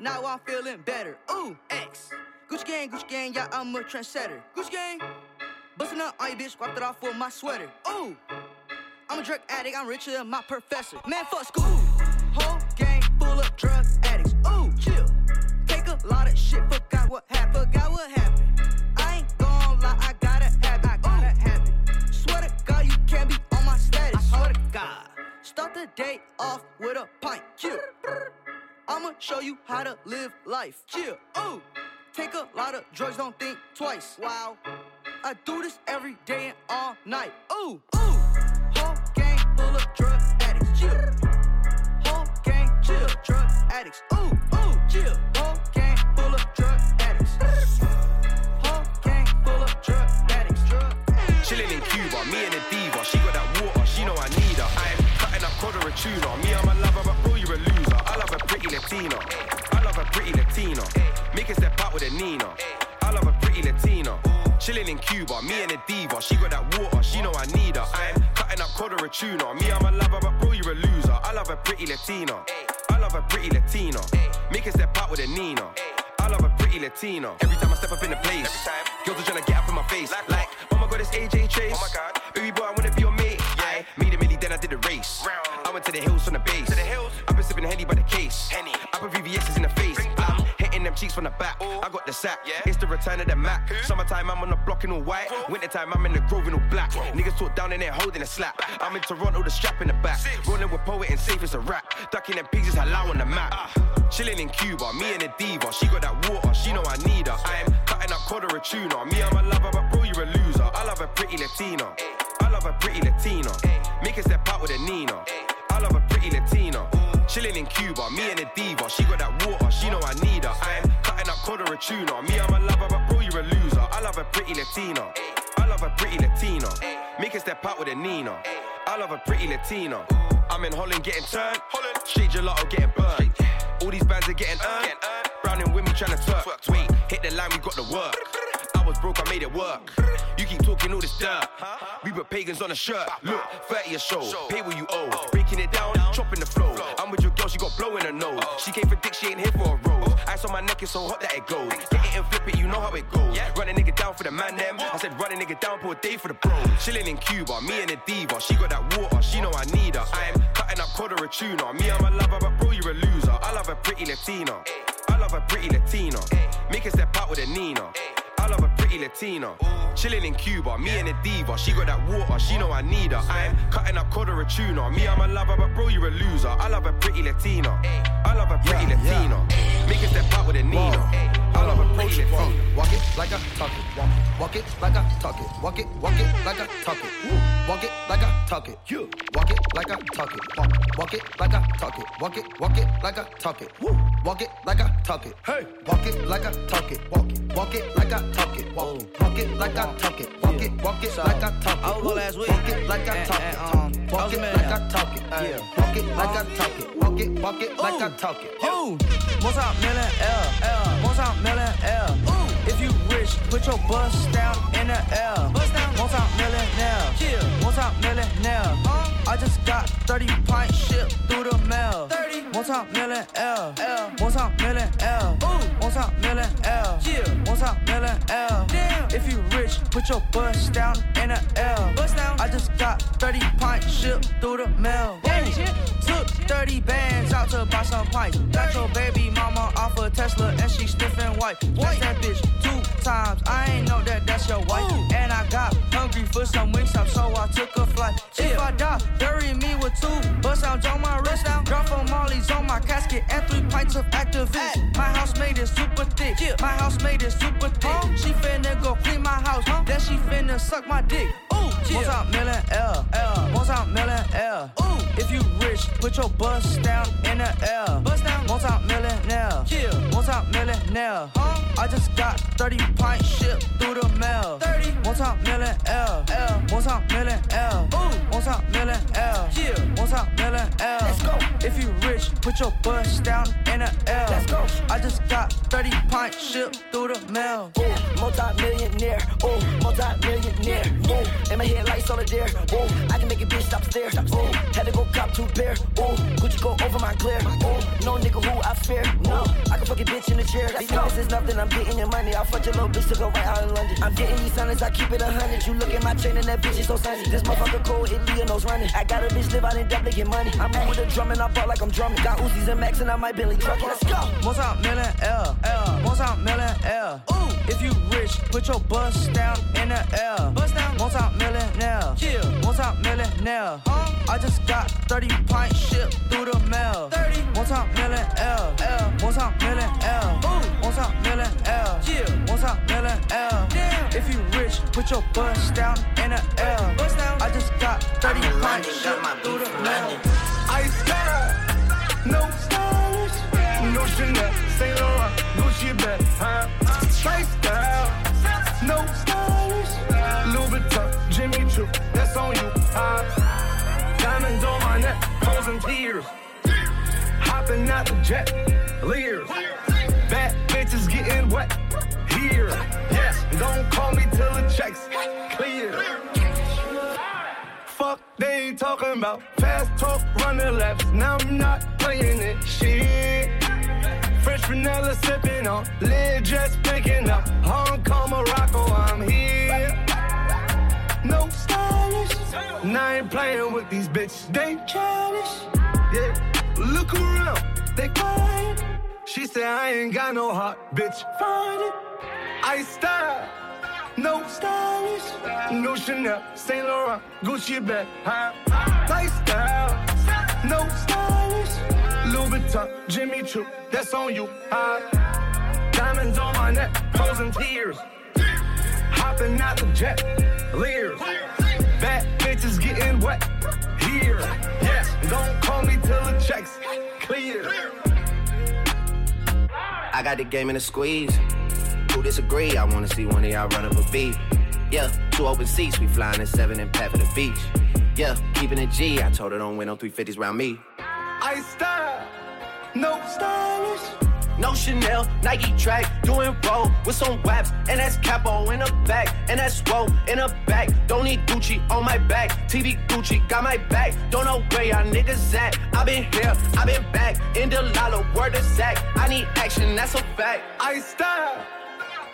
S28: Now I'm feeling better. Ooh, X. Gucci gang, Gucci gang, yeah, I'm a trendsetter. Gucci gang. Bustin' up on your bitch, wiped it off with my sweater. Ooh. I'm a drug addict, I'm richer than my professor. Man, fuck school. Whole gang full of drug addicts. Ooh, chill. Take a lot of shit, forgot what happened. Forgot what happened. I ain't gon' lie, I gotta have it. I gotta have it. Swear to God, you can't be on my status. I swear to God. Start the day off with a pint. Chill. I'ma show you how to live life. Chill. Ooh. Take a lot of drugs, don't think twice. Wow. I do this every day and all night. Ooh. Ooh. Whole gang full of drug addicts. Chill. Whole gang chill. Drug addicts. Ooh. Ooh. Chill. Whole gang full of drug addicts. Whole gang full of drug addicts. Drug
S29: Chilling in Cuba, me and the diva. She got that water, she know I need her. I'm cutting up cod or a tuna. Me, I'm a lover, but Latina. I love a pretty Latina. Make a step out with a Nina. I love a pretty Latina. Chilling in Cuba, me and the diva. She got that water, she know I need her. I'm cutting up cod or a tuna. Me, I'm a lover, but bro, you're a loser. I love a pretty Latina. I love a pretty Latina. Make a step out with a Nina. I love a pretty Latina. Every time I step up in the place, girls are trying to get up in my face. Like, oh my god, it's AJ Chase. Oh my god, baby boy, I wanna be your mate. Did the race. I went to the hills from the base. To the hills. I've been sipping Henny by the case. Henny. I put VVS's in the face. I'm hitting them cheeks from the back. I got the sack. It's the return of the Mac. Summertime, I'm on the block in all white. Wintertime, I'm in the grove in all black. Niggas talk down in there holding a slap. I'm in Toronto, the strap in the back. Rolling with poet and safe as a rap. Ducking them pigs is halal on the map. Chilling in Cuba, me and the diva. She got that water, she know I need her. I'm cutting up or a tuna. Me, I'm a lover, but bro, you're a loser. I love a pretty Latina. I love a pretty Latina. Make a step out with a Nina. I love a pretty Latina. Chilling in Cuba, me and the diva. She got that water, she know I need her. I'm cutting up cod or a tuna. Me, I'm a lover, but bro, you're a loser. I love a pretty Latina. I love a pretty Latina. Make a step out with a Nina. I
S30: love a pretty Latina. I'm in Holland getting turned. Holland. Shade gelato getting burned. All these bands are getting earned. Browning with me trying to twerk. Wait, hit the line, we got the work. Broke, I made it work. You keep talking all this dirt. We put pagans on a shirt. Look, 30 a show. Pay what you owe. Breaking it down, chopping the flow. I'm with your girl, she got blow in her nose. She came for dick, she ain't here for a rose. Ice on my neck is so hot that it goes. Get it and flip it, you know how it goes. Run a nigga down for the man them. I said run a nigga down for a day for the bro. Chilling in Cuba, me and a diva. She got that water, she know I need her. I'm cutting up quarter a tuna. Me, I'm a lover, but bro, you're a loser. I love a pretty Latina. I love a pretty Latina. Make a step out with a Nina. I love a pretty Latina. Chilling in Cuba, me and a diva. She got that water, she know I need her. I'm cutting up quarter a tuna. Me, I'm a lover, but bro, you're a loser. I love a pretty Latina. I love a pretty Latina. Make a step out with a Nina. I love a pretty Latina.
S19: Walk it like I talk it. Walk, walk it like I talk it. Walk it, walk it like I talk it. Woo. Walk it like I talk it. You. Walk it like I talk it. Walk, walk it like I talk it. Walk it, walk it like I talk it. Woo. Walk it like I talk it. Hey. Walk it like I talk it. Walk it, walk it like I talk it. Walk, walk it like I talk it. Walk it, walk it like I talk it.
S3: I was last week.
S19: Walk it like I talk it. Um, walk it like I talk it. Walk it like I talk it. Walk it, walk it like I talk it.
S3: Ooh, multi million L, L, multi million L. Ooh, if you rich, put your bust down in the L. Bust down, multi millionaire, yeah, multi millionaire. I just got 30 pints shipped through the mail. 30, multi million L, L, multi million L. Ooh, multi million L, yeah, multi million L. Damn, if you rich, put your bust down in the L. Bust down, I just got 30 pints shipped through the mail. Ooh, took 30 bands out to buy some pipes. Got your baby mama off a Tesla and she stiff and white. That's that bitch two times. I ain't know that that's your wife. And I got hungry for some wings up, so I took a flight. If I die, bury me with two bust out on my wrist. Drop for Molly's on my casket and three pints of Actavis. My house made is super thick. My house made is super thick. She finna go clean my house. Then she finna suck my dick. Ooh, multi million L, L, multi million L. Ooh, if you rich, put your bust down in the air. Bust down, multi millionaire, yeah, multi millionaire. Huh? I just got 30 pints shipped through the mail. 30, multi million L, L, multi million L. Ooh, multi million L, yeah, multi million L. Let's go. If you rich, put your bust down in the L. Let's go. I just got 30 pints shipped through the mail.
S31: Ooh, multi-millionaire, ooh, multi-millionaire, ooh, and my headlights on the dare, ooh, I can make a bitch stop stare, ooh, had to go cop two pair, ooh, Gucci go over my clear, ooh, no nigga who I fear, no, I can fuck a bitch in the chair, these niggas is nothing, I'm getting your money, I'll fuck your little bitch to go right out in London, I'm getting these hundreds, I keep it a hundred, you look at my chain and that bitch is so sunny, this motherfucker cold, it Leonos running, I got a bitch live out in Dublin, get money, I'm in with a drum and I ball like I'm drumming, got Uzis and Max and I might Billy truck, let's go.
S3: Multi million L, L, multi million L. Ooh, if you rich, put your bust down in the L. Bust down, multi millionaire, yeah, multi millionaire. I just got 30 pints shipped through the mail. 30, multi million L, L, multi million L. Ooh, multi million L, yeah, multi million L. Damn, if you rich, put your bust down in the L. Bust down, I just got 30 pints shipped through the mail.
S32: Ice style, no stylish, no Chanel, Saint Laurent, Gucci bag, huh? Lifestyle, no stylish, Louis Vuitton, On you? Diamonds on my neck, frozen tears, hopping out the jet, leers, bad bitches getting wet here. Yes, don't call me till the checks clear. Fuck, they ain't talking about fast talk, running laps. Now I'm not playing it. Shit. French vanilla sipping on, lid just picking up. Hong Kong, Morocco, I'm here. No stylish. Now I ain't playing with these bitches. They childish. Yeah. Look around, they quiet. She said I ain't got no heart, bitch. Find it. I style. No stylish, no Chanel, Saint Laurent, Gucci bag, huh? Lifestyle, no stylish, Louis Vuitton, Jimmy Choo, that's on you, huh? Diamonds on my neck, frozen tears, hopping out the jet, Cavaliers. Fat bitches getting wet here. Yes, don't call me till the checks clear.
S9: I got the game in a squeeze. Who disagree? I wanna see one of y'all run up a beat. Yeah, two open seats, we flying in seven and pat for the beach. Yeah, keeping it G. I told her don't win no 350s round me.
S33: I style, no stylish.
S9: No Chanel, Nike track, doing roll with some waps, and that's capo in the back, and that's woe in the back. Don't need Gucci on my back, TV Gucci got my back. Don't know where y'all niggas at. I been here, I been back, in the lala, word of Zach. I need action, that's a fact.
S33: I style,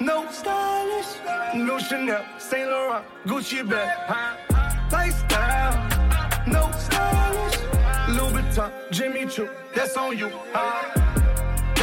S33: no stylish, no Chanel, Saint Laurent, Gucci bag, huh? Lifestyle, no stylish, Louis Vuitton, Jimmy Choo, that's on you, huh?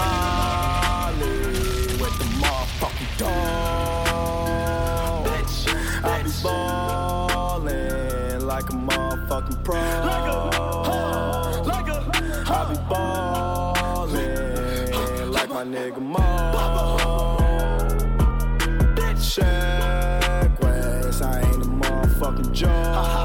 S33: Ollie. I be like a motherfucking pro. Like a, like a, I be like my nigga Mo. Bitch, Shaq West, I ain't a motherfucking
S27: joke.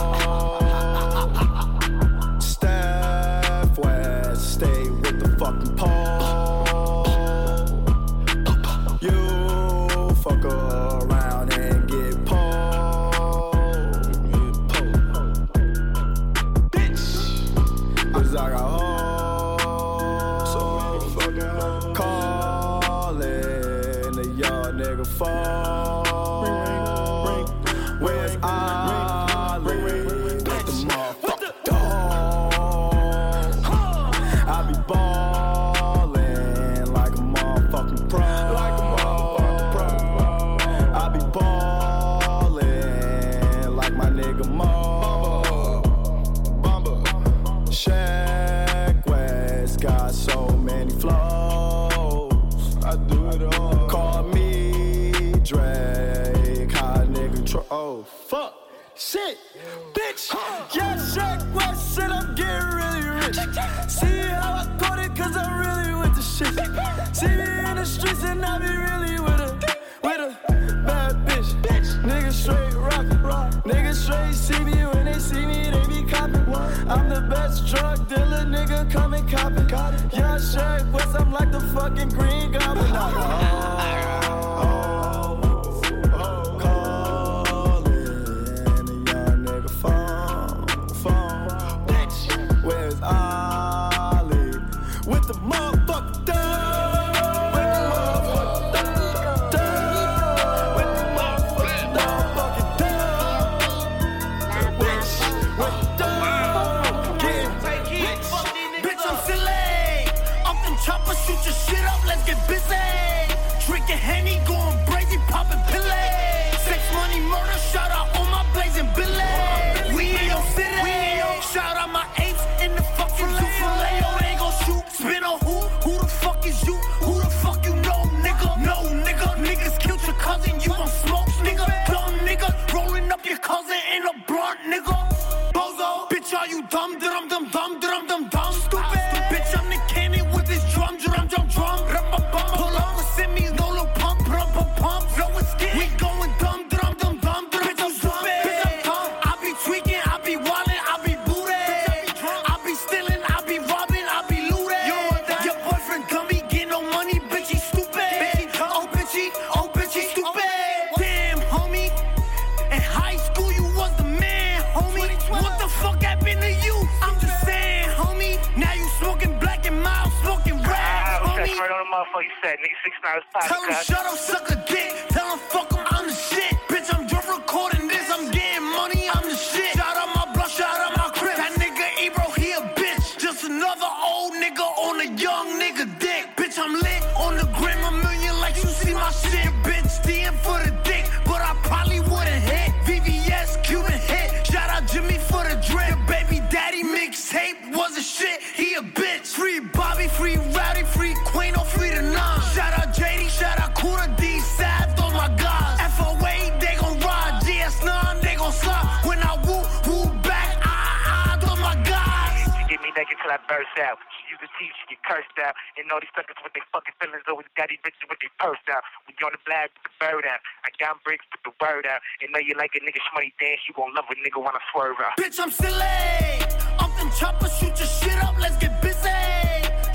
S27: Burst out. She use the teeth, she get cursed out. And all these suckers with their fucking feelings always got these bitches with their purse out. When you on the black, put the bird out. I got bricks, put the word out. And know you like a nigga shmoney dance, you gon' love a nigga when I swerve out.
S20: Bitch, I'm silly. Up them choppers, shoot your shit up, let's get busy.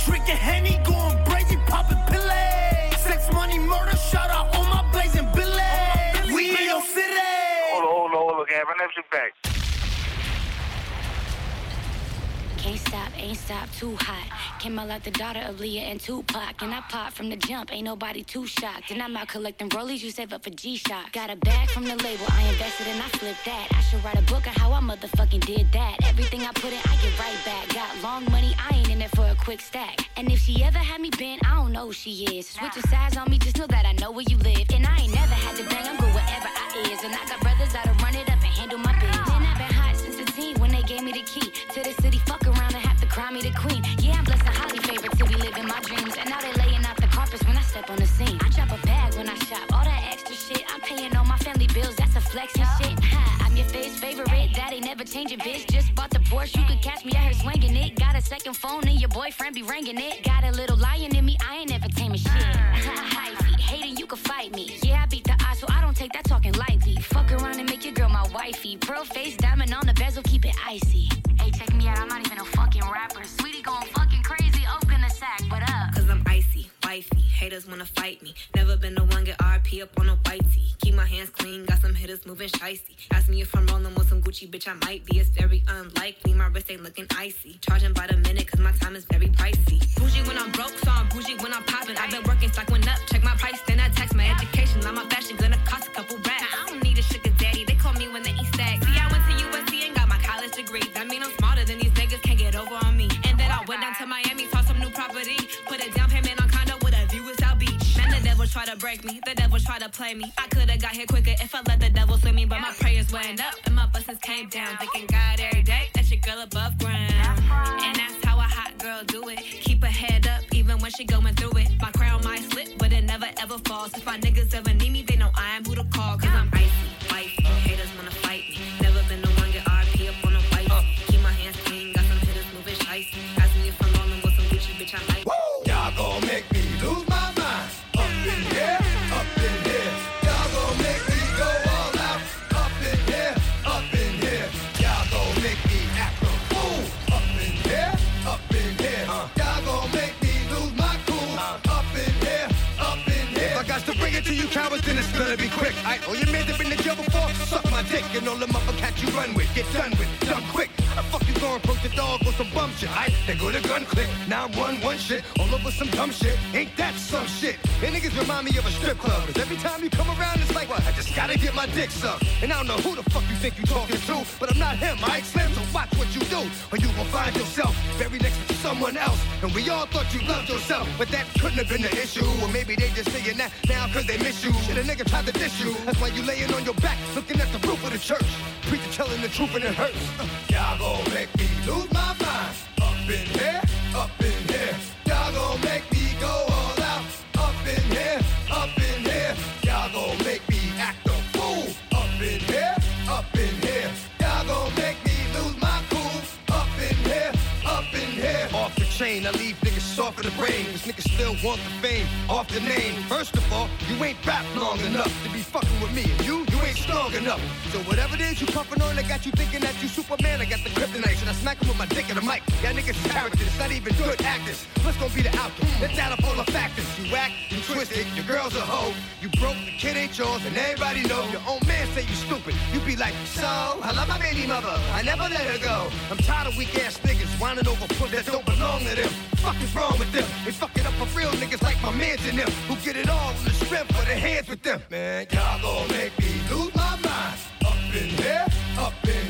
S20: Drinking Henny, going crazy, popping pillay. Sex, money, murder, shout out all my blazing billy. We in your city.
S27: Hold on, hold on, hold on, Gab. Run that shit back.
S34: Can't stop, ain't stop, too hot. Came out like the daughter of Leah and Tupac. And I pop from the jump, ain't nobody too shocked. And I'm out collecting rollies, you save up for G-Shock. Got a bag from the label, I invested and I flipped that. I should write a book on how I motherfucking did that. Everything I put in, I get right back. Got long money, I ain't in it for a quick stack. And if she ever had me bent, I don't know who she is. Switch your size on me, just know that I know where you live. And I ain't never had to bang, I'm good wherever I is. And I got brothers that'll run it up and handle my business. And I've been hot since a teen when they gave me the key to the city. Fuck around and have to cry me the queen. Yeah, I'm blessed and highly favored to be living my dreams. And now they laying out the carpets when I step on the scene. I drop a bag when I shop. All that extra shit, I'm paying all my family bills. That's a flex and shit. Ha, I'm your face favorite. That ain't never changing, bitch. Just bought the Porsche. You could catch me out here swinging it. Got a second phone and your boyfriend be ringing it. Got a little lion in me. I ain't never taming shit. Hating you can fight me. Yeah, I beat the odds, so I don't take that talking lightly. Fuck around and make your girl my wifey. Pearl face, diamond on the bezel, keep it icy.
S35: Wifey. Haters wanna fight me. Never been the one get RP up on a white tee. Keep my hands clean, got some hitters moving shicey. Ask me if I'm rolling with some Gucci, bitch, I might be. It's very unlikely. My wrist ain't looking icy. Charging by the minute, cause my time is very pricey. Bougie when I'm broke, so I'm bougie when I'm popping. I've been working, stock went up. Check my price, then I tax my education. Like my fashion, try to break me, the devil try to play me. I could've got here quicker if I let the devil swing me, but my prayers went up and my blessings came down. Thinking God every day, that's your girl above ground. And that's how a hot girl do it. Keep her head up even when she going through it. My crown might slip, but it never ever falls. If my niggas ever to
S30: you cowards, then it's gonna be quick. I all oh, your men that been in jail before, suck my dick, and all the motherfuckers you run with, get done with, done quick. Fuck you the dog with some bum shit. I they go to gun click, now I'm one one shit, all over some dumb shit. Ain't that some shit? And niggas remind me of a strip club, cause every time you come around, it's like? I just gotta get my dick sucked. And I don't know who the fuck you think you talking to, but I'm not him, I Slim, so watch what you do, or you gon' find yourself buried next to someone else. And we all thought you loved yourself, but that couldn't have been the issue. Or maybe they just saying that now cause they miss you. Shit, a nigga tried to diss you. That's why you laying on your back, looking at the roof of the church. Preacher telling the truth and it hurts.
S36: Y'all gon' make me lose my mind. Up in here, up in here. Y'all gon' make me go all out. Up in here, up in here. Y'all gon' make me act a fool. Up in here, up in here. Y'all gon' make me lose my cool. Up in here, up in here.
S30: Off the chain, I leave niggas soft in the brain. Cause niggas still want the fame, off the name. First of all, you ain't rap long enough to be fucking with me. And you, you ain't strong enough. So whatever it is you puffin' on, I got you thinking that you Superman. I got the kryptonite, and I smack him with my dick in the mic. Y'all niggas characters, it's not even good actors. What's gonna be the outcome? Let's add up all the factors. You whack, you twisted, your girl's a hoe. You broke, the kid ain't yours, and everybody know. Your own man say you stupid. You be like, so, I love my baby mother. I never let her go. I'm tired of weak ass niggas whining over puss that don't belong to them. Fuck is wrong with them? They fucking up for real niggas like my mans and them. Who get it all on the strength of their hands with them.
S36: Man, y'all gon' make me lose my mind. Up in here, up in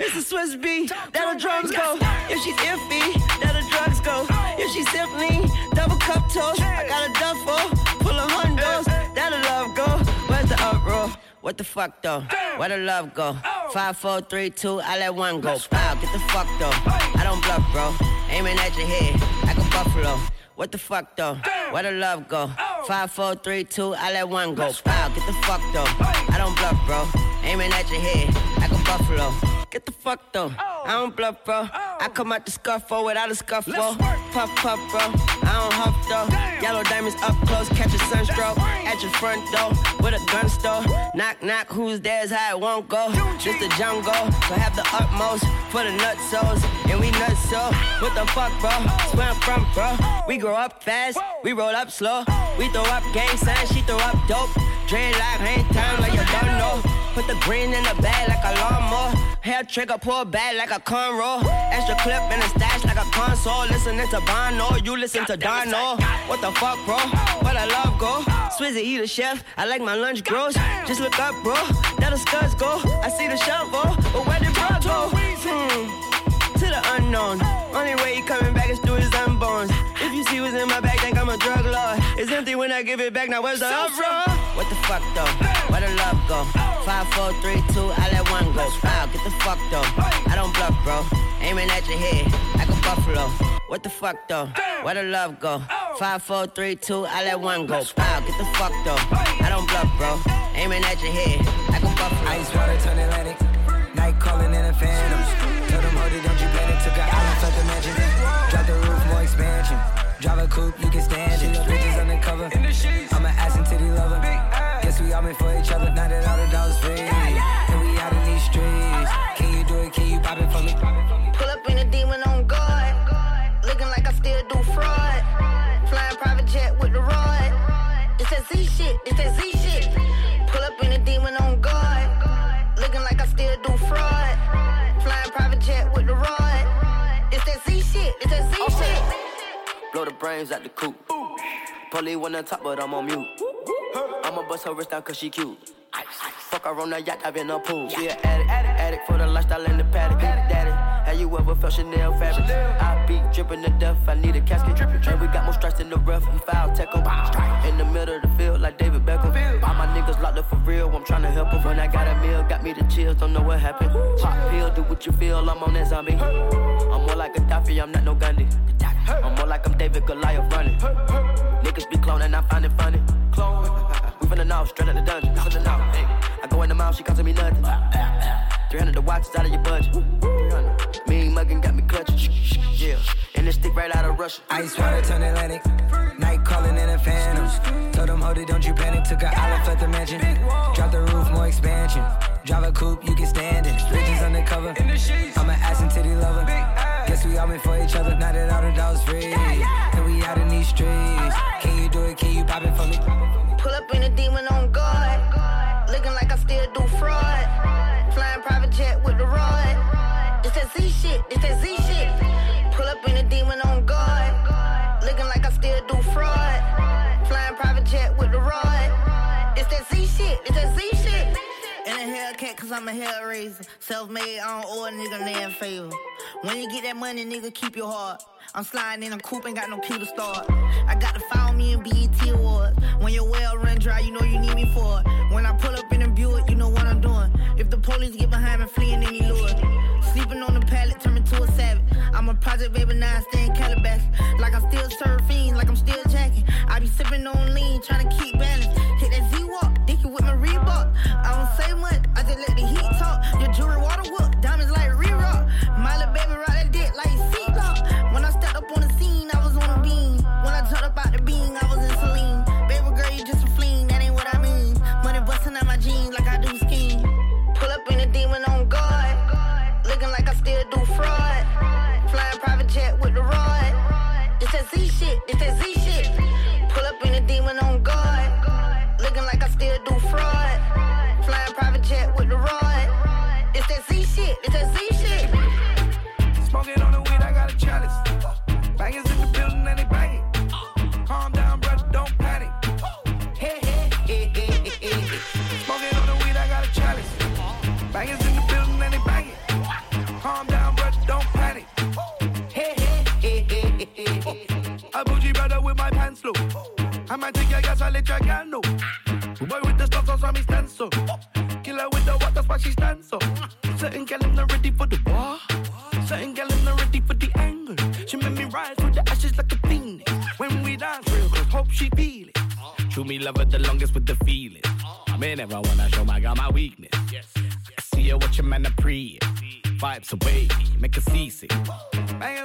S13: It's a Swizz beat. That the drums go. If she's iffy, that the drugs go. If she's simply double cup toast, I got a duffel full of hundos. That the love go. Where's the uproar? What the fuck though? Where the love go? Five, four, three, two, I let one go. Wow, get the fuck though. I don't bluff, bro. Aiming at your head like a buffalo. What the fuck though? Where the love go? Five, four, three, two, I let one go. Wow, get the fuck though. I don't bluff, bro. Aiming at your head like a buffalo. Get the fuck though. I don't bluff, bro. I come out the scuffle oh, without a scuffle. Oh. Puff, puff, bro. I don't huff though. Yellow diamonds up close, catch a sunstroke at your front door with a gun store. Knock, knock, who's there's how it won't go. Just the jungle, so have the utmost for the nutsos. And we nuts so. What the fuck, bro? That's where I'm from, bro. We grow up fast, we roll up slow. We throw up gang signs, she throw up dope. Dreadlock, hang time like you don't know. Put the green in the bag like a lawnmower. Hair trigger, pull back like a cornrow. Extra clip in the stash like a console. Listening to Bono, you listen to Darno. What the fuck, bro? Where the love go? Swizzy eat a chef. I like my lunch gross. Just look up, bro. That the scuds go. I see the shovel, but where did bro go? Hmm to the unknown. Only way he coming back is through his unborns. If you see what's in my bag, think I'm a drug lord. It's empty when I give it back. Now where's the uproar? What the fuck though? Where the love go? Five, four, three, two, I let one go. Wow, get the fuck though. I don't bluff, bro. Aiming at your head like a buffalo. What the fuck though? Where the love go? Five, four, three, two, I let one go. Wow, get the fuck though. I don't bluff, bro. Aiming at your head like a buffalo.
S37: Ice water turn Atlantic. Night calling in a phantom. Tell them, hold it, don't you panic. Took an island, left the mansion. Drop the roof, more expansion. Drive a coupe, you can stand
S27: Blow the brains at the coop. One on top, but I'm on mute. I'ma bust her wrist down cause she cute. Fuck her on the yacht, I've been a pool. She an addict, addict, addict for the lifestyle and the paddock. Daddy, have you ever felt Chanel fabric? I be dripping to death, I need a casket. And we got more strikes in the rough, we foul tech 'em. In the middle of the field, like David Beckham. All my niggas locked up for real, I'm tryna help 'em. When I got a meal, got me the chills, don't know what happened. Pop pill, do what you feel, I'm on that zombie. I'm more like a Daffy, I'm not no Gundy. I'm more like I'm David Goliath running. Niggas be cloning, I find it funny. Clone. We finna know, straight out the dungeon. Finna know. I go in the mouth, she costing me nothing. Ah, ah, ah. 300 the watch is out of your budget. 300. Mean muggin' got me clutching. Yeah. And this stick right out of Russia.
S37: Ice water turn Atlantic. Night calling in a phantom. Told them, hold it, don't you panic. Took an island, left the mansion. Drop the roof, more expansion. Drive a coupe, you can stand it. Bridges undercover. I'm an ass and titty lover. We all meant for each other. Now that all the dogs free. And we out in these streets. Can you do it? Can you pop it for me?
S38: Pull up in a demon on guard. Looking like I still do fraud. Flying private jet with the rod. It's that Z shit. It's that Z shit. Pull up in a demon on guard. Looking like I still do fraud. Flying private jet with the rod. It's that Z shit. It's that Z shit. Hellcat, cause I'm a hell raiser. Self made, I don't owe a nigga land favor. When you get that money, nigga, keep your heart. I'm sliding in a coupe, ain't got no key to start. I got to follow me in BET Awards. When your well run dry, you know you need me for it. When I pull up in a Buick, you know what I'm doing. If the police get behind me, fleeing any lure. Sleeping on the pallet, turn me to a savage. I'm a project baby, now I stay in Calabash. Like I'm still surfing, like I'm still jacking. I be sipping on lean, trying to keep balance. Hit that with my Reebok. I don't say much, I just let the heat talk.
S39: Romantic, yeah, yes, I let your girl know. Boy with the stuff, so me stand so. Kill her with the that's why she stands so. Certain girl, I'm not ready for the war. Certain girl, I'm not ready for the anger. She made me rise through the ashes like a phoenix. When we dance real close, hope she feel it.
S27: True me love it the longest with the feeling. Man, never wanna show my girl my weakness. I see her watching man a pre. Vibes away, make her seasick.
S39: Bangers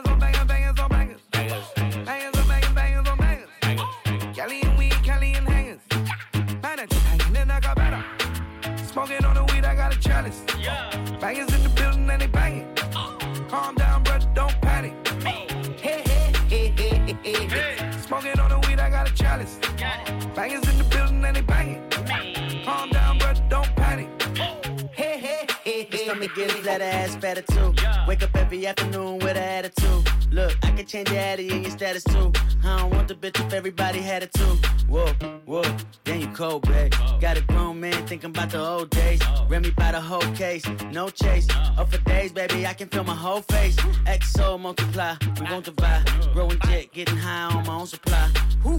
S38: getting flat ass fatter too. Wake up every afternoon with an attitude. Look, I can change your attitude and your status too. I don't want the bitch if everybody had it too. Whoa, whoa, then you cold, babe. Got a grown man thinking about the old days. Me by the whole case, no chase. Up for days, baby, I can feel my whole face. XO multiply, we won't divide. Growing jet, getting high on my own supply. Whew.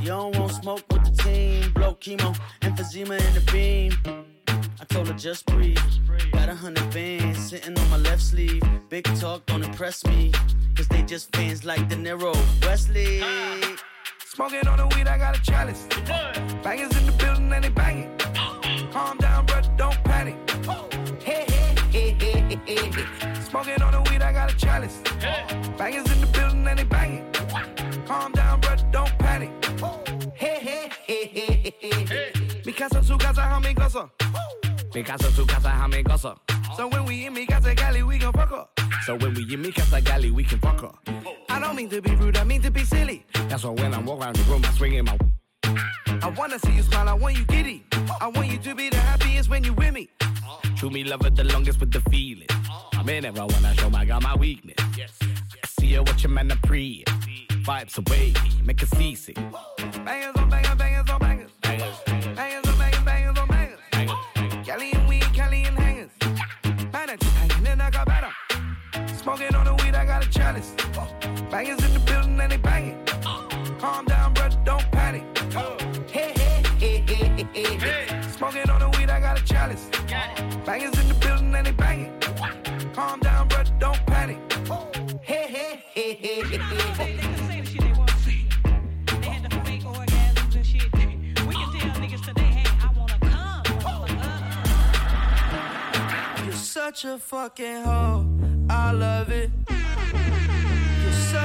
S38: You don't want smoke with the team. Blow chemo, emphysema in the beam. I told her just breathe. Got a hundred bands sitting on my left sleeve. Big talk don't impress me. Cause they just fans like De Niro. Wesley.
S39: Smoking on the weed, I got a chalice. Bangers in the building and they banging. Calm down, brother, don't panic. Hey, hey, hey, hey, hey. Smoking on the weed, I got a chalice. Bangers in the building and they banging. Calm down, brother, don't panic. Hey, hey, hey, hey, hey. Mi casa, su casa, how me goza.
S27: Mi casa, su casa, me goza.
S39: So when we in mi casa, Cali, we gon' fuck up.
S27: So when we in mi casa gali, we can fuck up.
S39: I don't mean to be rude, I mean to be silly.
S27: That's why when I walk around the room, I swing in my.
S39: I wanna see you smile, I want you giddy. I want you to be the happiest when you with me.
S27: True me love it the longest with the feeling. Man, never wanna show my girl my weakness. I see her watching man a pre. Vibes away, make her seasick.
S39: Bangers chalice. Bangers in the building and they banging. Calm down, brother, don't panic. Hey, hey, hey, hey, hey. Smoking on the weed, I got a chalice. Bangers in the building and they banging. Calm down, brother, don't panic. Hey, hey, hey, hey, hey,
S28: such a fucking hoe. I love it.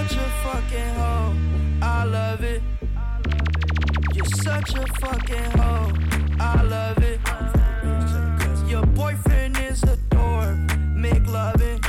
S28: Such a fucking hoe. I love it. You're such a fucking hoe. I love it. Your boyfriend is a dork. Make loving.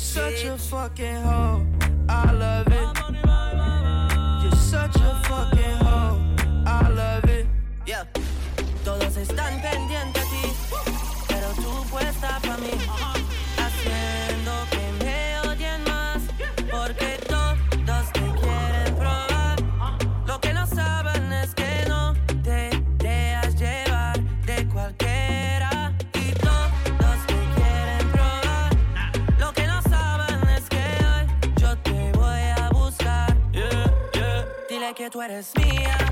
S28: You're such a fucking hoe. I love it. You're such a fucking hoe. I love it.
S40: Yeah. Todos están pendientes a ti, pero tú puesta para mí. Uh-huh. que tú eres mía.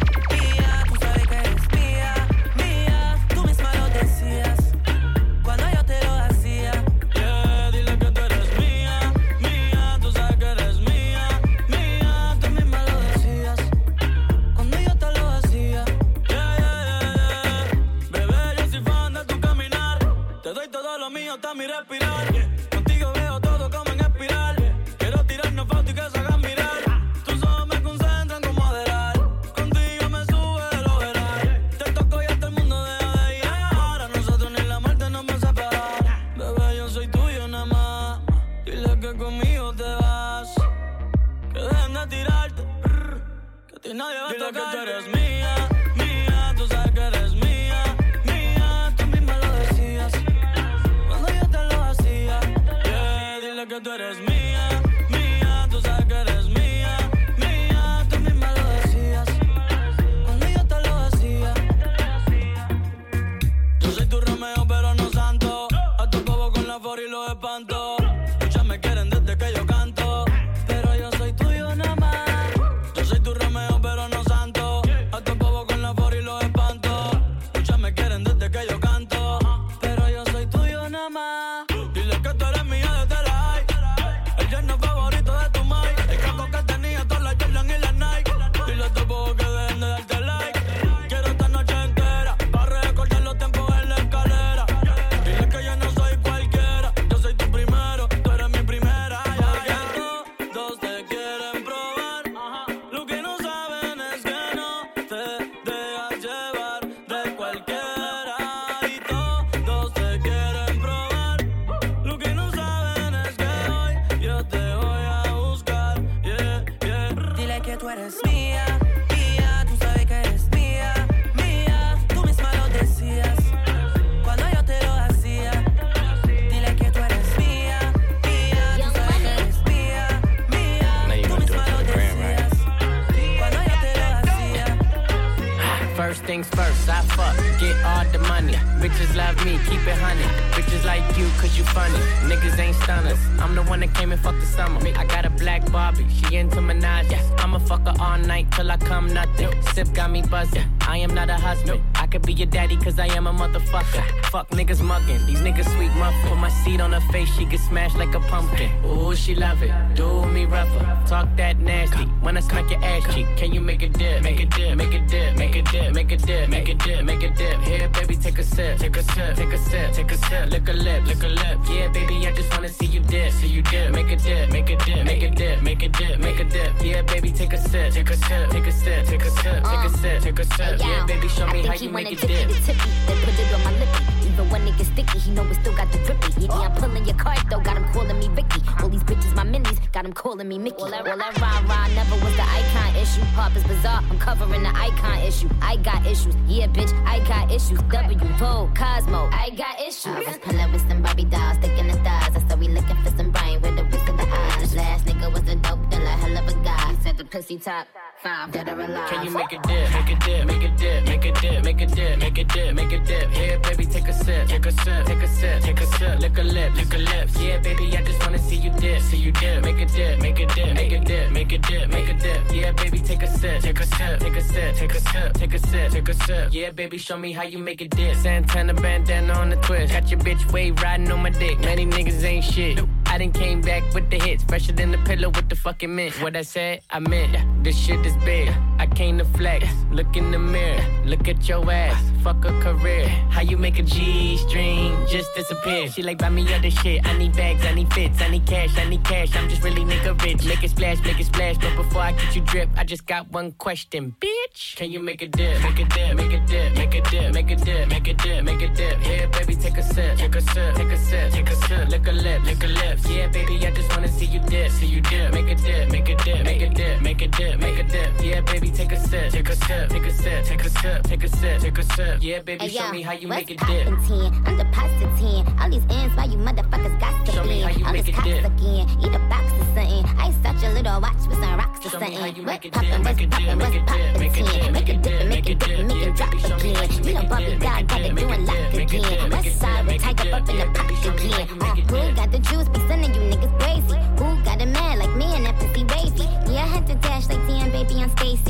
S41: Got me buzzing. I am not a husband. I could be your daddy, cause I am a motherfucker. Fuck niggas mugging, these niggas sweet muffin. Put my seed on her face, she get smashed like a pumpkin. Ooh, she love it. Do me rougher. Talk that nasty. When I smack your ass cheek, can you make a dip? Make a dip, make a dip, make a dip, make a dip, make a dip, make a dip. Here, baby, take a sip, take a sip, take a sip, take a sip. Lick a lip, lick a lip. Yeah, baby, I just wanna see you dip, see you dip. Make a dip, make a dip, make a dip, make a dip, make a dip. Yeah, baby, take a sip, take a sip, take a sip, take a sip, take a sip, take a sip. Yeah, baby, show me how you make it
S8: tippy to tippy, then put it on my lippy. Even when it gets sticky, he know it still got the drippy. Yeah, I'm pulling your card though, got him calling me Vicky. All these bitches my minis, got him calling me Mickey. All that, all that rah rah never was the icon issue. Harper's Bazaar, I'm covering the icon issue. I got issues, yeah, bitch, I got issues. W, Vogue, Cosmo, I got issues. I was pulling with some Barbie dolls, sticking the stars. I said we looking for some brain with the whisk of the eyes. Last nigga was a dope dealer, hell of a guy. He said the pussy top
S41: Can you make a dip, make a dip, make a dip, make a dip, make a dip, make a dip, make a dip? Here, baby, take a sip, take a sip, take a sip, take a sip, lick a lip, lick a lips. Yeah, baby, I just wanna see you dip, see you dip, make a dip, make a dip, make a dip, make a dip, make a dip. Yeah, baby, take a sip, take a sip, take a sip, take a sip, take a sip, take a sip. Yeah, baby, show me how you make a dip. Santana bandana on the twist, got your bitch wave riding on my dick. Many niggas ain't shit. I done came back with the hits, fresher than the pillow with the fucking mint. What I said, I meant. This shit is big. I came to flex. Look in the mirror, look at your ass. Fuck a career. How you make a G string just disappear? She like buy me other shit. I need bags, I need fits, I need cash, I need cash. I'm just really nigga rich. Make it splash, make it splash. But before I get you drip, I just got one question, bitch. Can you make a dip? Make a dip, make a dip, make a dip, make a dip, make a dip, make a dip. Here, baby, take a sip, take a sip, take a sip, take a sip. Lick a lip, lick a lips. Yeah, baby, I just wanna see you dip, see you dip. Make a dip, make a dip, make a dip, make a dip, make a dip. Yeah, baby, take a sip, take a sip, take a sip, take a sip, take a sip, take a sip. Yeah, baby,
S8: Hey,
S41: show
S8: yo,
S41: me how you make a dip.
S8: poppin' 10? I'm depositing 10. All these ends, why you motherfuckers got to
S41: Show me how you
S8: All
S41: make it dip.
S8: again. Eat a box or something. I such a little watch with some rocks or
S41: Show me how you make it dip, make it dip, make it dip, make it
S8: 10?
S41: dip,
S8: Make it dip,
S41: make
S8: make
S41: it
S8: it
S41: dip,
S8: dip, make
S41: yeah,
S8: it drop
S41: baby, show me how
S8: again.
S41: you
S8: You
S41: make
S8: done
S41: it
S8: bought
S41: dip,
S8: me
S41: make
S8: God, got it doing lock
S41: it
S8: again.
S41: dip, make
S8: West
S41: it
S8: side, we tiger up in the
S41: dip,
S8: pot
S41: baby, show me how
S8: again. Uh, who got the juice? Be sending you niggas crazy. Who got a man like me and that pussy wavy? Yeah, I had to dash like damn, baby, I'm Stacy.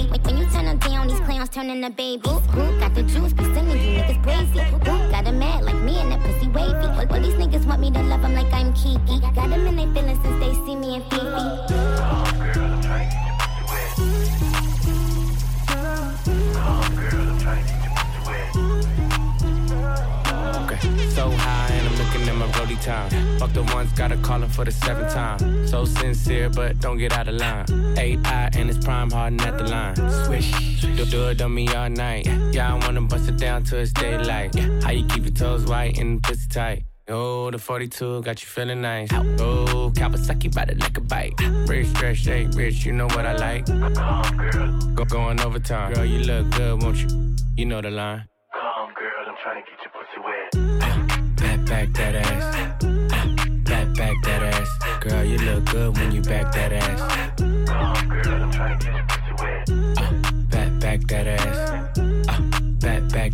S8: Turnin' the baby who got the juice? Be singing you niggas crazy. Who got a mad like me and that pussy wavy? All, all these niggas want me to love them like I'm Kiki. Got them in their feelings since they see me in Fifi.
S42: Okay, so high and I'm looking at my Brody time. Fuck the ones, gotta call him for the seventh time. So sincere, but don't get out of line. AI and it's prime harden at the line. Swish, do, do it on me all night. Yeah, I wanna bust it down till it's daylight. How you keep your toes white and pussy tight? Oh, the 42 got you feeling nice. Oh, Kawasaki bite it like a bite. Rich, stretch, shake, rich, you know what I like. Go going overtime. Girl, you look good, won't you? You know the line.
S43: Come, girl, I'm trying to get
S42: Back, back that ass. Back, back that ass. Girl, you look good when you back that ass.
S43: Come, girl, I'm trying to get your pussy wet.
S42: Back, back that ass.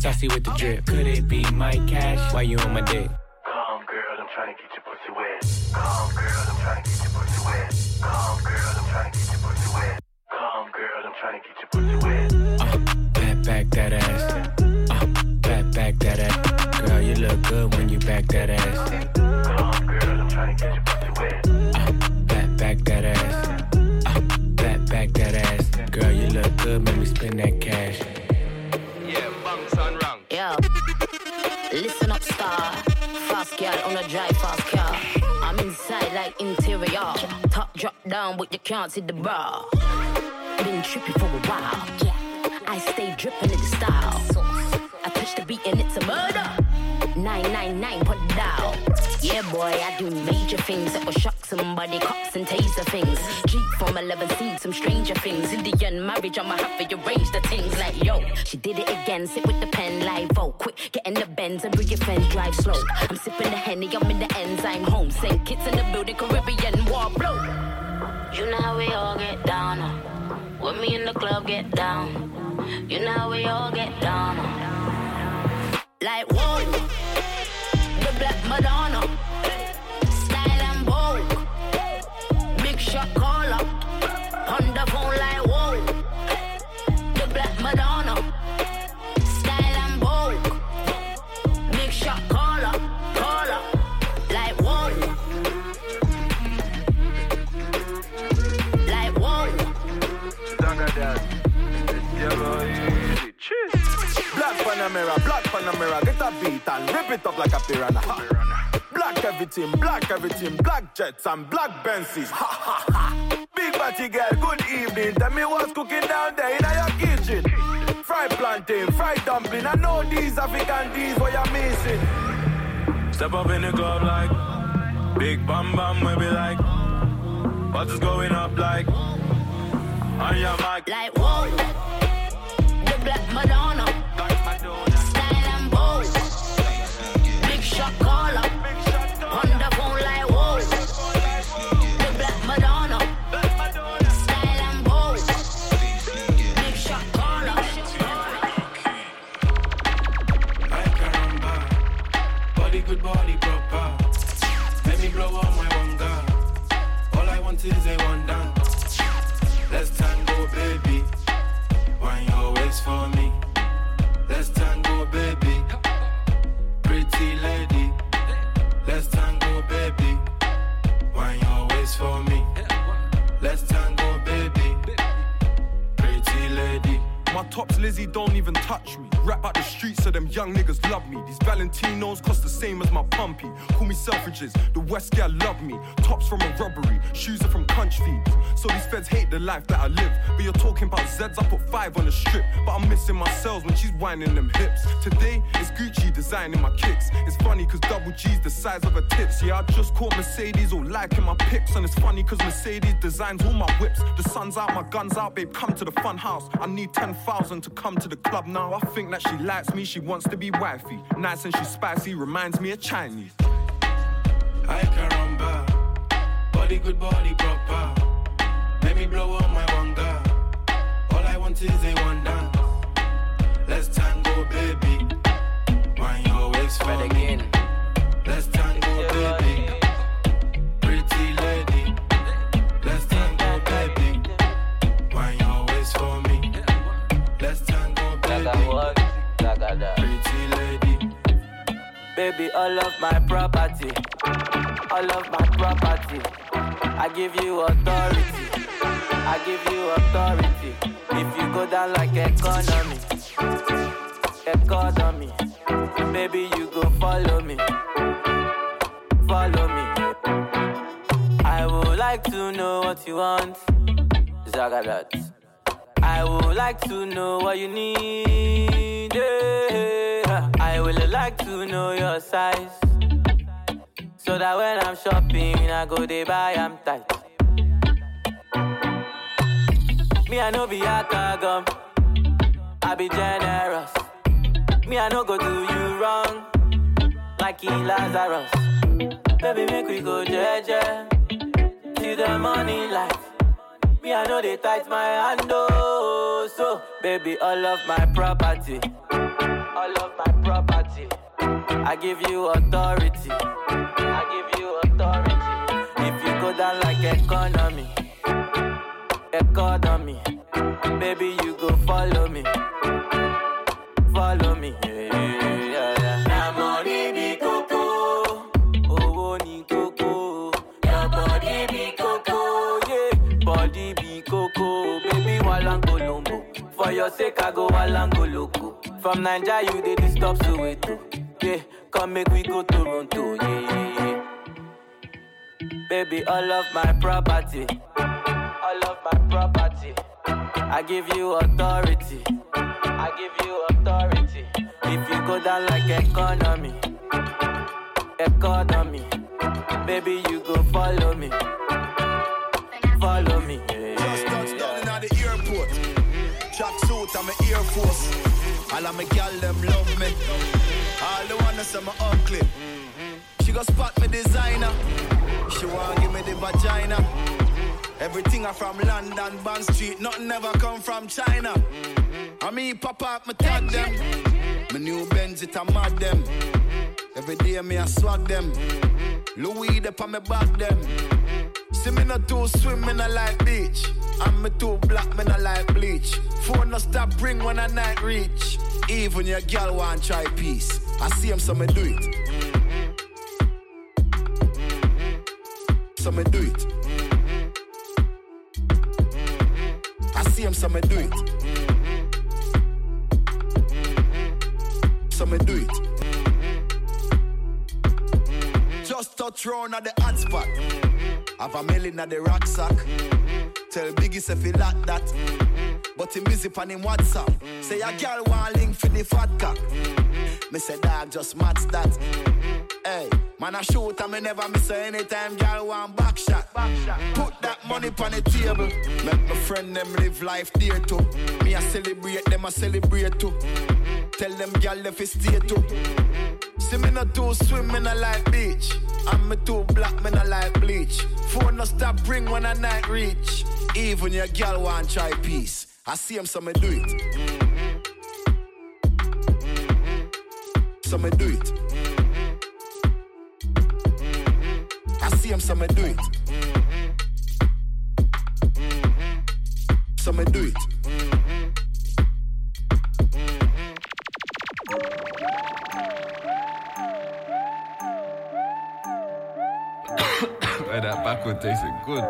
S42: Saucy with the drip. Could it be my cash? Why you on my dick?
S43: Come, girl, I'm trying to get your pussy wet. Come, girl, I'm trying to get your pussy wet. Come, girl, I'm trying to get your pussy wet. Come, girl, I'm trying to get your pussy wet.
S8: A drive fast car. I'm inside like interior. Top drop down, but you can't see the bar. Been trippy for a while. Yeah, I stay dripping in the style. I touch the beat and it's a murder. 999 put it down. Yeah, boy, I do major things that will shock somebody. Cops and taser things. Jeep from 11 seeds, some stranger things. Indian marriage, I'ma have to arrange the yo. She did it again, sit with the pen live. Oh, quick, get in the Benz and bring your friends, drive slow. I'm sipping the henny, I'm in the enzyme home. Send kids in the building, Caribbean war blow. You know how we all get down. uh. With me in the club, get down. You know how we all get down. uh. Like whoa, the Black Madonna, style and vogue, big shot caller,
S7: Panamera, black Panamera, get a beat and rip it up like a piranha. Ha. Black everything, black everything, black jets and black Benzes. Ha ha ha. Big body girl, good evening. Tell me what's cooking down there in your kitchen. Fried plantain, fried dumpling. I know these African D's what you're missing.
S44: Step up in the club like Big Bam Bam, we be like What is going up like On your mic
S8: Like whoa, the Black Madonna,
S44: My
S7: tops Lizzie don't even touch me. Rap out the streets so them young niggas love me. These Valentinos cost the same as my pumpy. Call me Selfridges, the West girl love me. Tops from a robbery, shoes are from country feeds. So these feds hate the life that I live. But you're talking about Zeds, I put five on the strip. But I'm missing my cells when she's whining them hips. Today, it's Gucci designing my kicks. It's funny cause double G's the size of her tits. Yeah, I just caught Mercedes all liking my pics. And it's funny cause Mercedes designs all my whips. The sun's out, my gun's out, babe, come to the fun house. I need 10,000 to come to the club now. I think think that she likes me, she wants to be wifey. Nice and she's spicy, reminds me of Chinese.
S45: I caramba, body good, body proper. Let me blow on my one girl. All I want is a one dance. Let's tango, baby. Wine your waist for me. Let's tango, Baby,
S41: all of my property, all of my property. I give you authority, I give you authority. If you go down like economy, economy, baby, you go follow me, follow me. I would like to know what you want, Zagadat. I would like to know what you need. Yeah. I would like to know your size. So that when I'm shopping, I go they buy, I'm tight. Me, I know be a gum. I be generous. Me, I no go do you wrong. Like in Lazarus. Baby, make we go jeje. See the money light. Me, I know they tight my hand, oh. So, baby, all of my property, all of my property, I give you authority, I give you authority. If you go down like economy, economy, baby, you go follow me, follow me. Yeah. Sake I go walango loco. From Naija you dey disturb Soweto, yeah. Come make we go Toronto, yeah, yeah, yeah. Baby, all of my property, all of my property. I give you authority, I give you authority. If you go down like economy, economy, baby, you go follow me, follow me. Yeah,
S33: Suit, I'm an Air Force. All of my gal them love me. All the wanna say my ugly. She go spot me designer. She wanna give me the vagina. Everything I from London, Bond Street, nothing ever come from China. I mean, pop up, me tag them. My new Benz, it a mad them. Every day me I swag them. Louis, they on me back them. See me not too swim, me not like beach. I'm me too black, me not like bleach. Phone no stop ring when I night reach. Even your girl want try peace. I see him, so me do it. So me do it. I see him, so me do it. So me do it. Just touch round at the hot spot. Have a million at the rucksack. Tell Biggie say fi lock that. Mm-hmm. But him busy on him WhatsApp. Say a mm-hmm. girl want link for the fat cock. Mm-hmm. Me say dog just match that. Hey, man I shoot and me never miss her anytime girl want back shot. Put that money on the table. Make my friend them live life dear too. Me I celebrate them I celebrate too. Tell them girl if it's stay too. See me not too swim, me not like beach. I'm me too black, me not like bleach. Phone no stop ring when I night reach. Even your girl want try peace. I see him, so me do it. So me do it. I see him, so me do it. So me do it.
S46: That tasted good.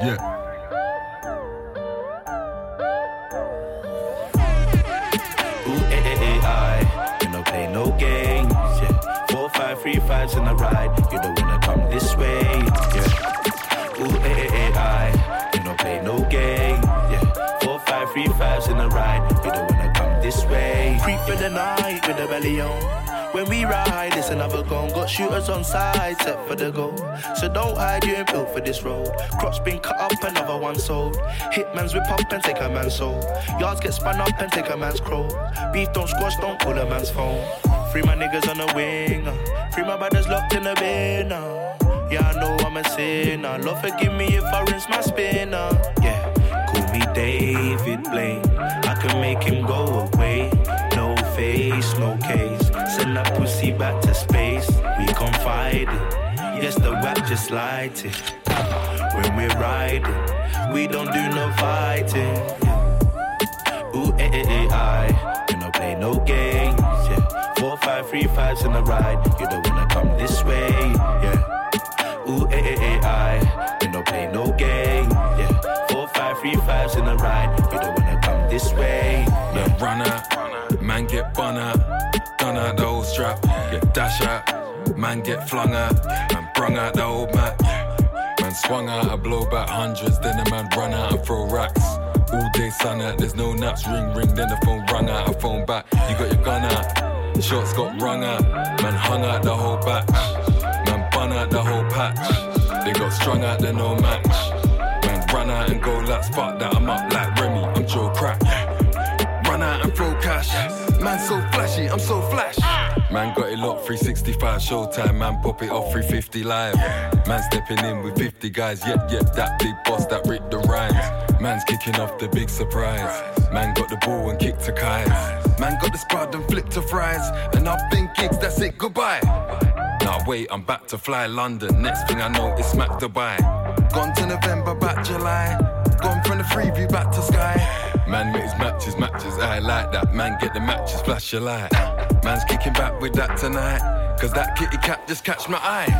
S46: yeah.
S47: Eh, eh, eh, no games, yeah. Four, five, three, fives in a ride. You don't wanna come this way, yeah. Ooh, eh, eh, eh, I. You no play no game, yeah. Four, five, three, fives in a ride. You don't this way. Creep for the night with the belly on. When we ride, it's another gun. Got shooters on side, set for the goal. So don't hide, you ain't built for this road. Crops been cut up, another one sold. Hitmans whip up and take a man's soul. Yards get spun up and take a man's crow. Beef don't squash, don't pull a man's phone. Free my niggas on the wing. uh. Free my brothers locked in the bin. uh. Yeah, I know I'm a sinner. Lord, forgive me if I rinse my spinner. Yeah, me David Blaine. I can make him go away. No face, no case. Send that pussy back to space. We confided. Yes, the rap just light it. When we're riding, we don't do no fighting. Ooh, eh, eh, eh, I. You no play no games. Yeah. Four, five, three, fives in the ride. You don't wanna come this way. Yeah. Ooh, eh, eh, eh, I. You no play no game. Yeah. Three, fives in the ride. You don't wanna come this way.
S46: Yeah. Run out, man get bun out, done out the whole strap, get dash out, man get flung out, man brung out the old mat. Man swung out, I blow back hundreds, then the man run out and throw racks. All day sun out, there's no naps, ring ring, then the phone rung out, I phone back. You got your gun out, shots got rung out, man hung out the whole batch, man bun out the whole patch. They got strung out, they're no match. Run out and go laps, fuck that, I'm up like Remy, I'm Joe Crack. Run out and throw cash. Man, so flashy, I'm so flash. Man, got it locked 365 showtime. Man, pop it off 350 live. Man, stepping in with 50 guys. Yep, yep, that big boss that ripped the rhymes. Man's kicking off the big surprise. Man, got the ball and kicked to kites. Man, got the spud and flipped to fries. And I've been kicks, that's it, goodbye. Now wait, I'm back to fly London. Next thing I know, it's smack Dubai. Gone to November, back July. Gone from the freeview back to sky. Man makes matches, matches, I like that. Man get the matches, flash your light. Man's kicking back with that tonight. Cause that kitty cat just catch my eye.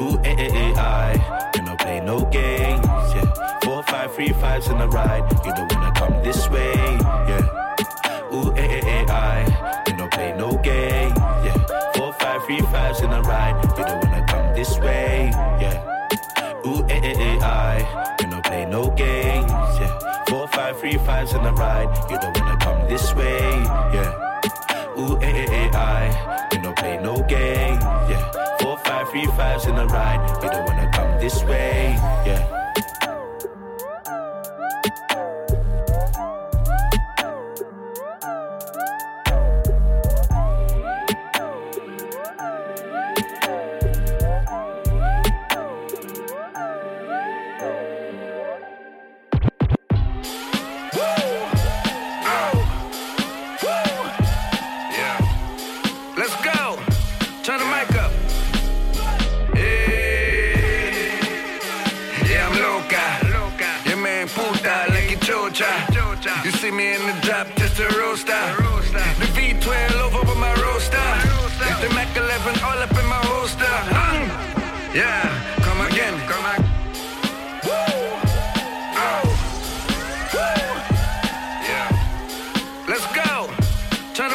S47: Ooh, eh, eh, eh, I. You no play no games, yeah. Four, five, three, fives in the ride. You don't wanna come this way, yeah. Ooh, eh, eh, eh, I. You no play no games, yeah. Four, five, three, fives in the ride. You don't wanna come this way, yeah. Ooh, eh, eh, eh, I. You no play no games, yeah. Four, five, three, fives in the ride. You don't wanna come this way, yeah. Ooh, eh, eh, eh, I. You no play no game, yeah. Four, five, three, fives in the ride. You don't wanna come this way. Yeah.
S48: See me in the drop, just a roaster. The V12 over with my roaster. It's the Mac 11 all up in my holster. Mm. Yeah, come again. Come again. Yeah. Let's go. Turn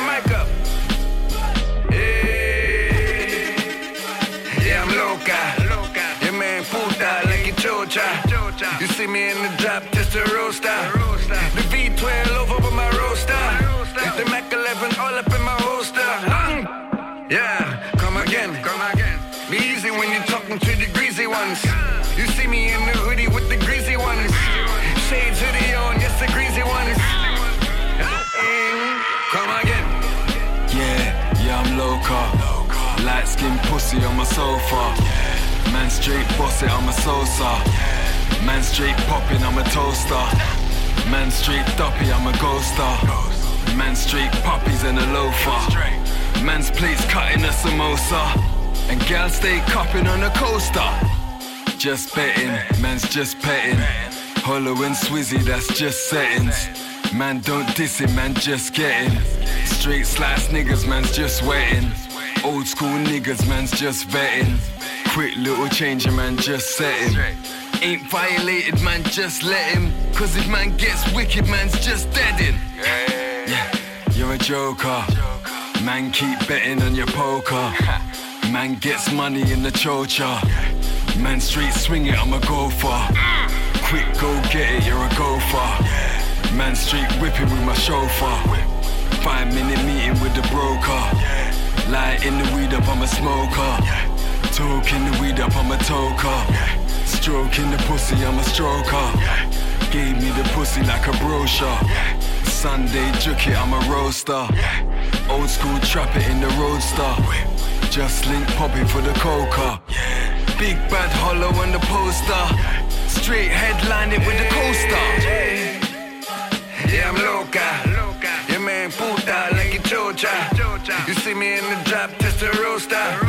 S48: Yeah, come again. Come again. Be easy when you're talking to the greasy ones. You see me in the hoodie with the greasy ones. Shades hoodie on, yes, the greasy ones. Come again.
S46: Yeah, yeah, I'm loca. Light skin pussy on my sofa. Man straight boss it, I'm a salsa. Man straight popping, I'm a toaster. Man straight duppy, I'm a ghoster. Man straight puppies and a loafer. Man's plates cutting a samosa. And gal stay cupping on a coaster. Just betting, man's just petting. Hollow and Swizzy, that's just settings. Man, don't diss it, man, just getting. Straight slice niggas, man's just wetting. Old school niggas, man's just vetting. Quick little changer, man, just setting. Ain't violated, man, just let him. Cause if man gets wicked, man's just deadin'. Yeah, you're a joker. Man, keep betting on your poker. Man gets money in the chocha. Man, street swing it, I'm a gopher. Quick, go get it, you're a gopher. Man, street whipping with my chauffeur. Five minute meeting with the broker. Lighting the weed up, I'm a smoker. Talking the weed up, I'm a toker. Stroking the pussy, I'm a stroker. Gave me the pussy like a brochure. Sunday juke it, I'm a roaster. Old school trap it in the roadster. Just link popping for the coca. Big bad hollow on the poster. Straight headline it with the coaster.
S48: Yeah, I'm loca. Yeah, man, puta, like a chocha. You see me in the drop, test the roaster.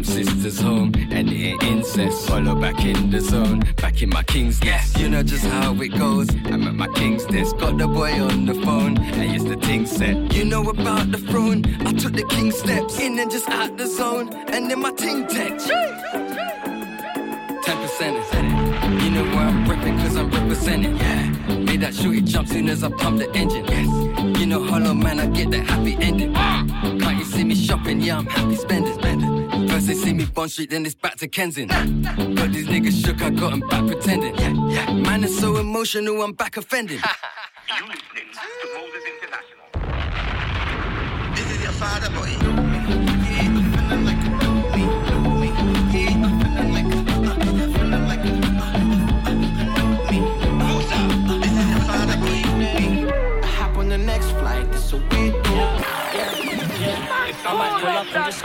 S19: Them sisters home, and ain't incest. Follow back in the zone, back in my king's nest. You know just how it goes. I'm at my king's desk, got the boy on the phone, and yes the ting said, you know about the throne. I took the king steps in and just out the zone, and then my ting text. Ten percent You know where I'm repping cause I'm representing. Yeah. Made that shooty jump soon as I pump the engine. Yes. You know hollow man, I get that happy ending. Can't you see me shopping? Yeah, I'm happy spending. spending. First they see me Bond Street, then it's back to Kensington. Got these niggas shook, I got 'em back pretending. Yeah, yeah. Man is so emotional, I'm back offending.
S49: You listening to Moses International. This is your father, boy.
S14: I hop on the next flight, it's a weird
S50: I might pull up and just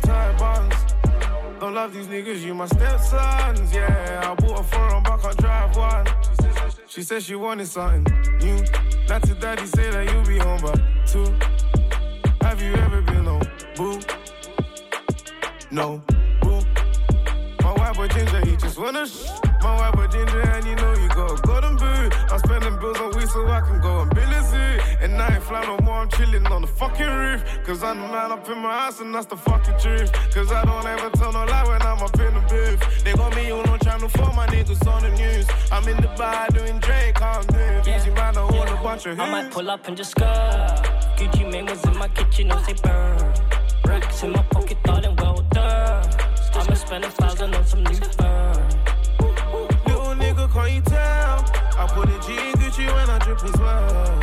S41: buns. Don't love these niggas, you my stepsons. Yeah, I bought a foreign back, I drive one. She said she wanted something new. Not to daddy say that you'll be home by two. Have you ever been on boo? No, boo. My white boy ginger, he just wanna sh. My white boy ginger, and you know you got a golden boot. I'm spending bills on weed so I can go and bill a zoo. And I ain't fly no more, I'm chilling on the fucking roof. Cause I'm the man up in my house, and that's the fucking truth. Cause I don't ever tell no lie when I'm up in the booth. They got me on on channel 4, my niggas on the news. I'm in the bar doing Drake, I'm doing Easy man, I hold a bunch of
S50: I might
S41: hoops.
S50: pull up and just go. Gucci Mane was in my kitchen as it burn. Racks in my pocket, thought it well done. I'ma spend a thousand on some new fur.
S41: I put a G in Gucci when I drip as well.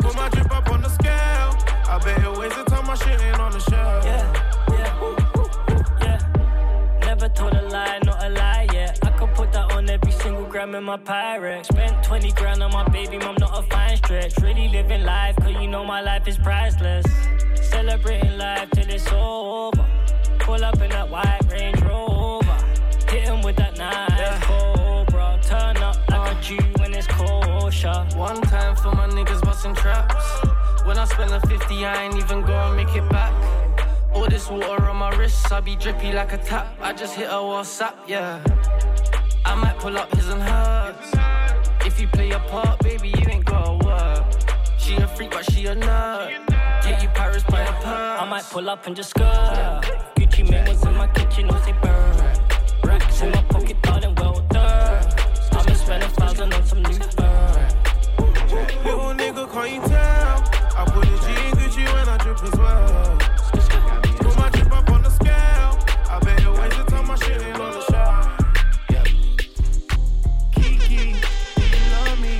S41: Put my drip up on the scale. I bet it weighs the time my shit ain't on the shelf. Yeah, yeah, yeah.
S50: Never told a lie, not a lie, yeah. I could put that on every single gram in my pirate. Spent 20 grand on my baby mom, not a fine stretch. Really living life, cause you know my life is priceless. Celebrating life till it's over. Pull up in that white Range Rover. That nice cobra. Turn up like a Jew when it's kosher.
S41: One time for
S14: than 50, I ain't even gonna make it back. All this water on my wrist, I be drippy like a tap. I just hit a WhatsApp, yeah. I might pull up his and hers. If you play your part, baby, you ain't gotta work. She a freak, but she a nerd. Get you Paris by the purse.
S50: I might pull up and just skirt. Gucci Mane was in my kitchen, no say burn. Racks in my pocket, thought and well done. I've been spending some new fur.
S41: Little nigga, can't you tell? I put a G in Gucci when I drip as well. Put my drip up on the scale. I bet you waste the time my shit ain't on the shelf. Kiki, do you love me?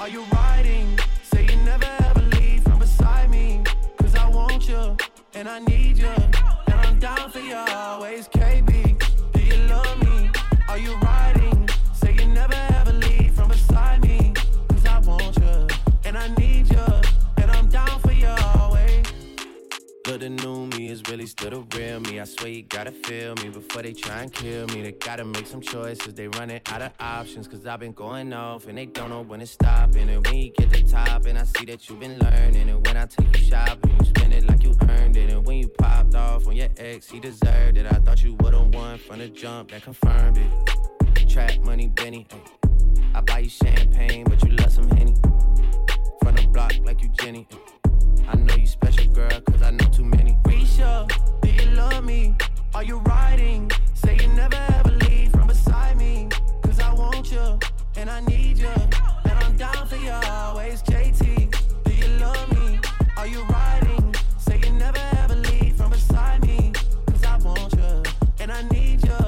S41: Are you riding? Say you never ever leave from beside me. Cause I want you, and I need you. And I'm down for you always,
S9: The new me is really still the real me. I swear you gotta feel me before they try and kill me. They gotta make some choices. They running out of options. Cause I've been going off and they don't know when it's stopping. And when you get the top, and I see that you've been learning. And when I take you shopping, you spend it like you earned it. And when you popped off on your ex, he deserved it. I thought you would've won from the jump that confirmed it. Trap money, Benny. I buy you champagne, but you love some Henny. From the block like you Jenny. Ay. I know you special, girl, cause I know too many.
S41: Risha, do you love me? Are you riding? Say you never ever leave from beside me. Cause I want you, and I need you. And I'm down for you always, JT. Do you love me? Are you riding? Say you never ever leave from beside me. Cause I want you, and I need you.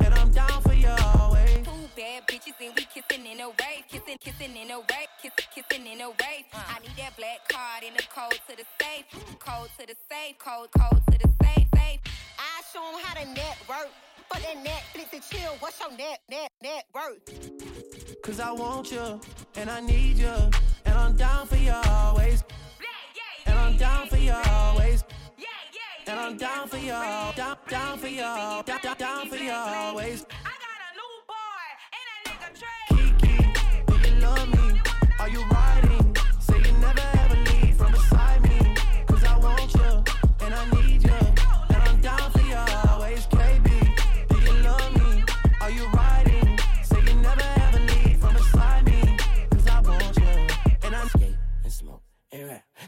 S41: And I'm down for you always.
S34: Two bad bitches and we kissing in a wave, kissing, kissing in a wave, kissing, in a wave. I need that black card in the code to the safe, code to the safe, code, code to the safe, safe.
S51: I show 'em how to network. For that Netflix and chill, what's your net, net, net worth?
S41: Cause I want you, and I need you. And I'm down for you always. And I'm down for you always. And I'm down for you, down, down for you, down, down for you always.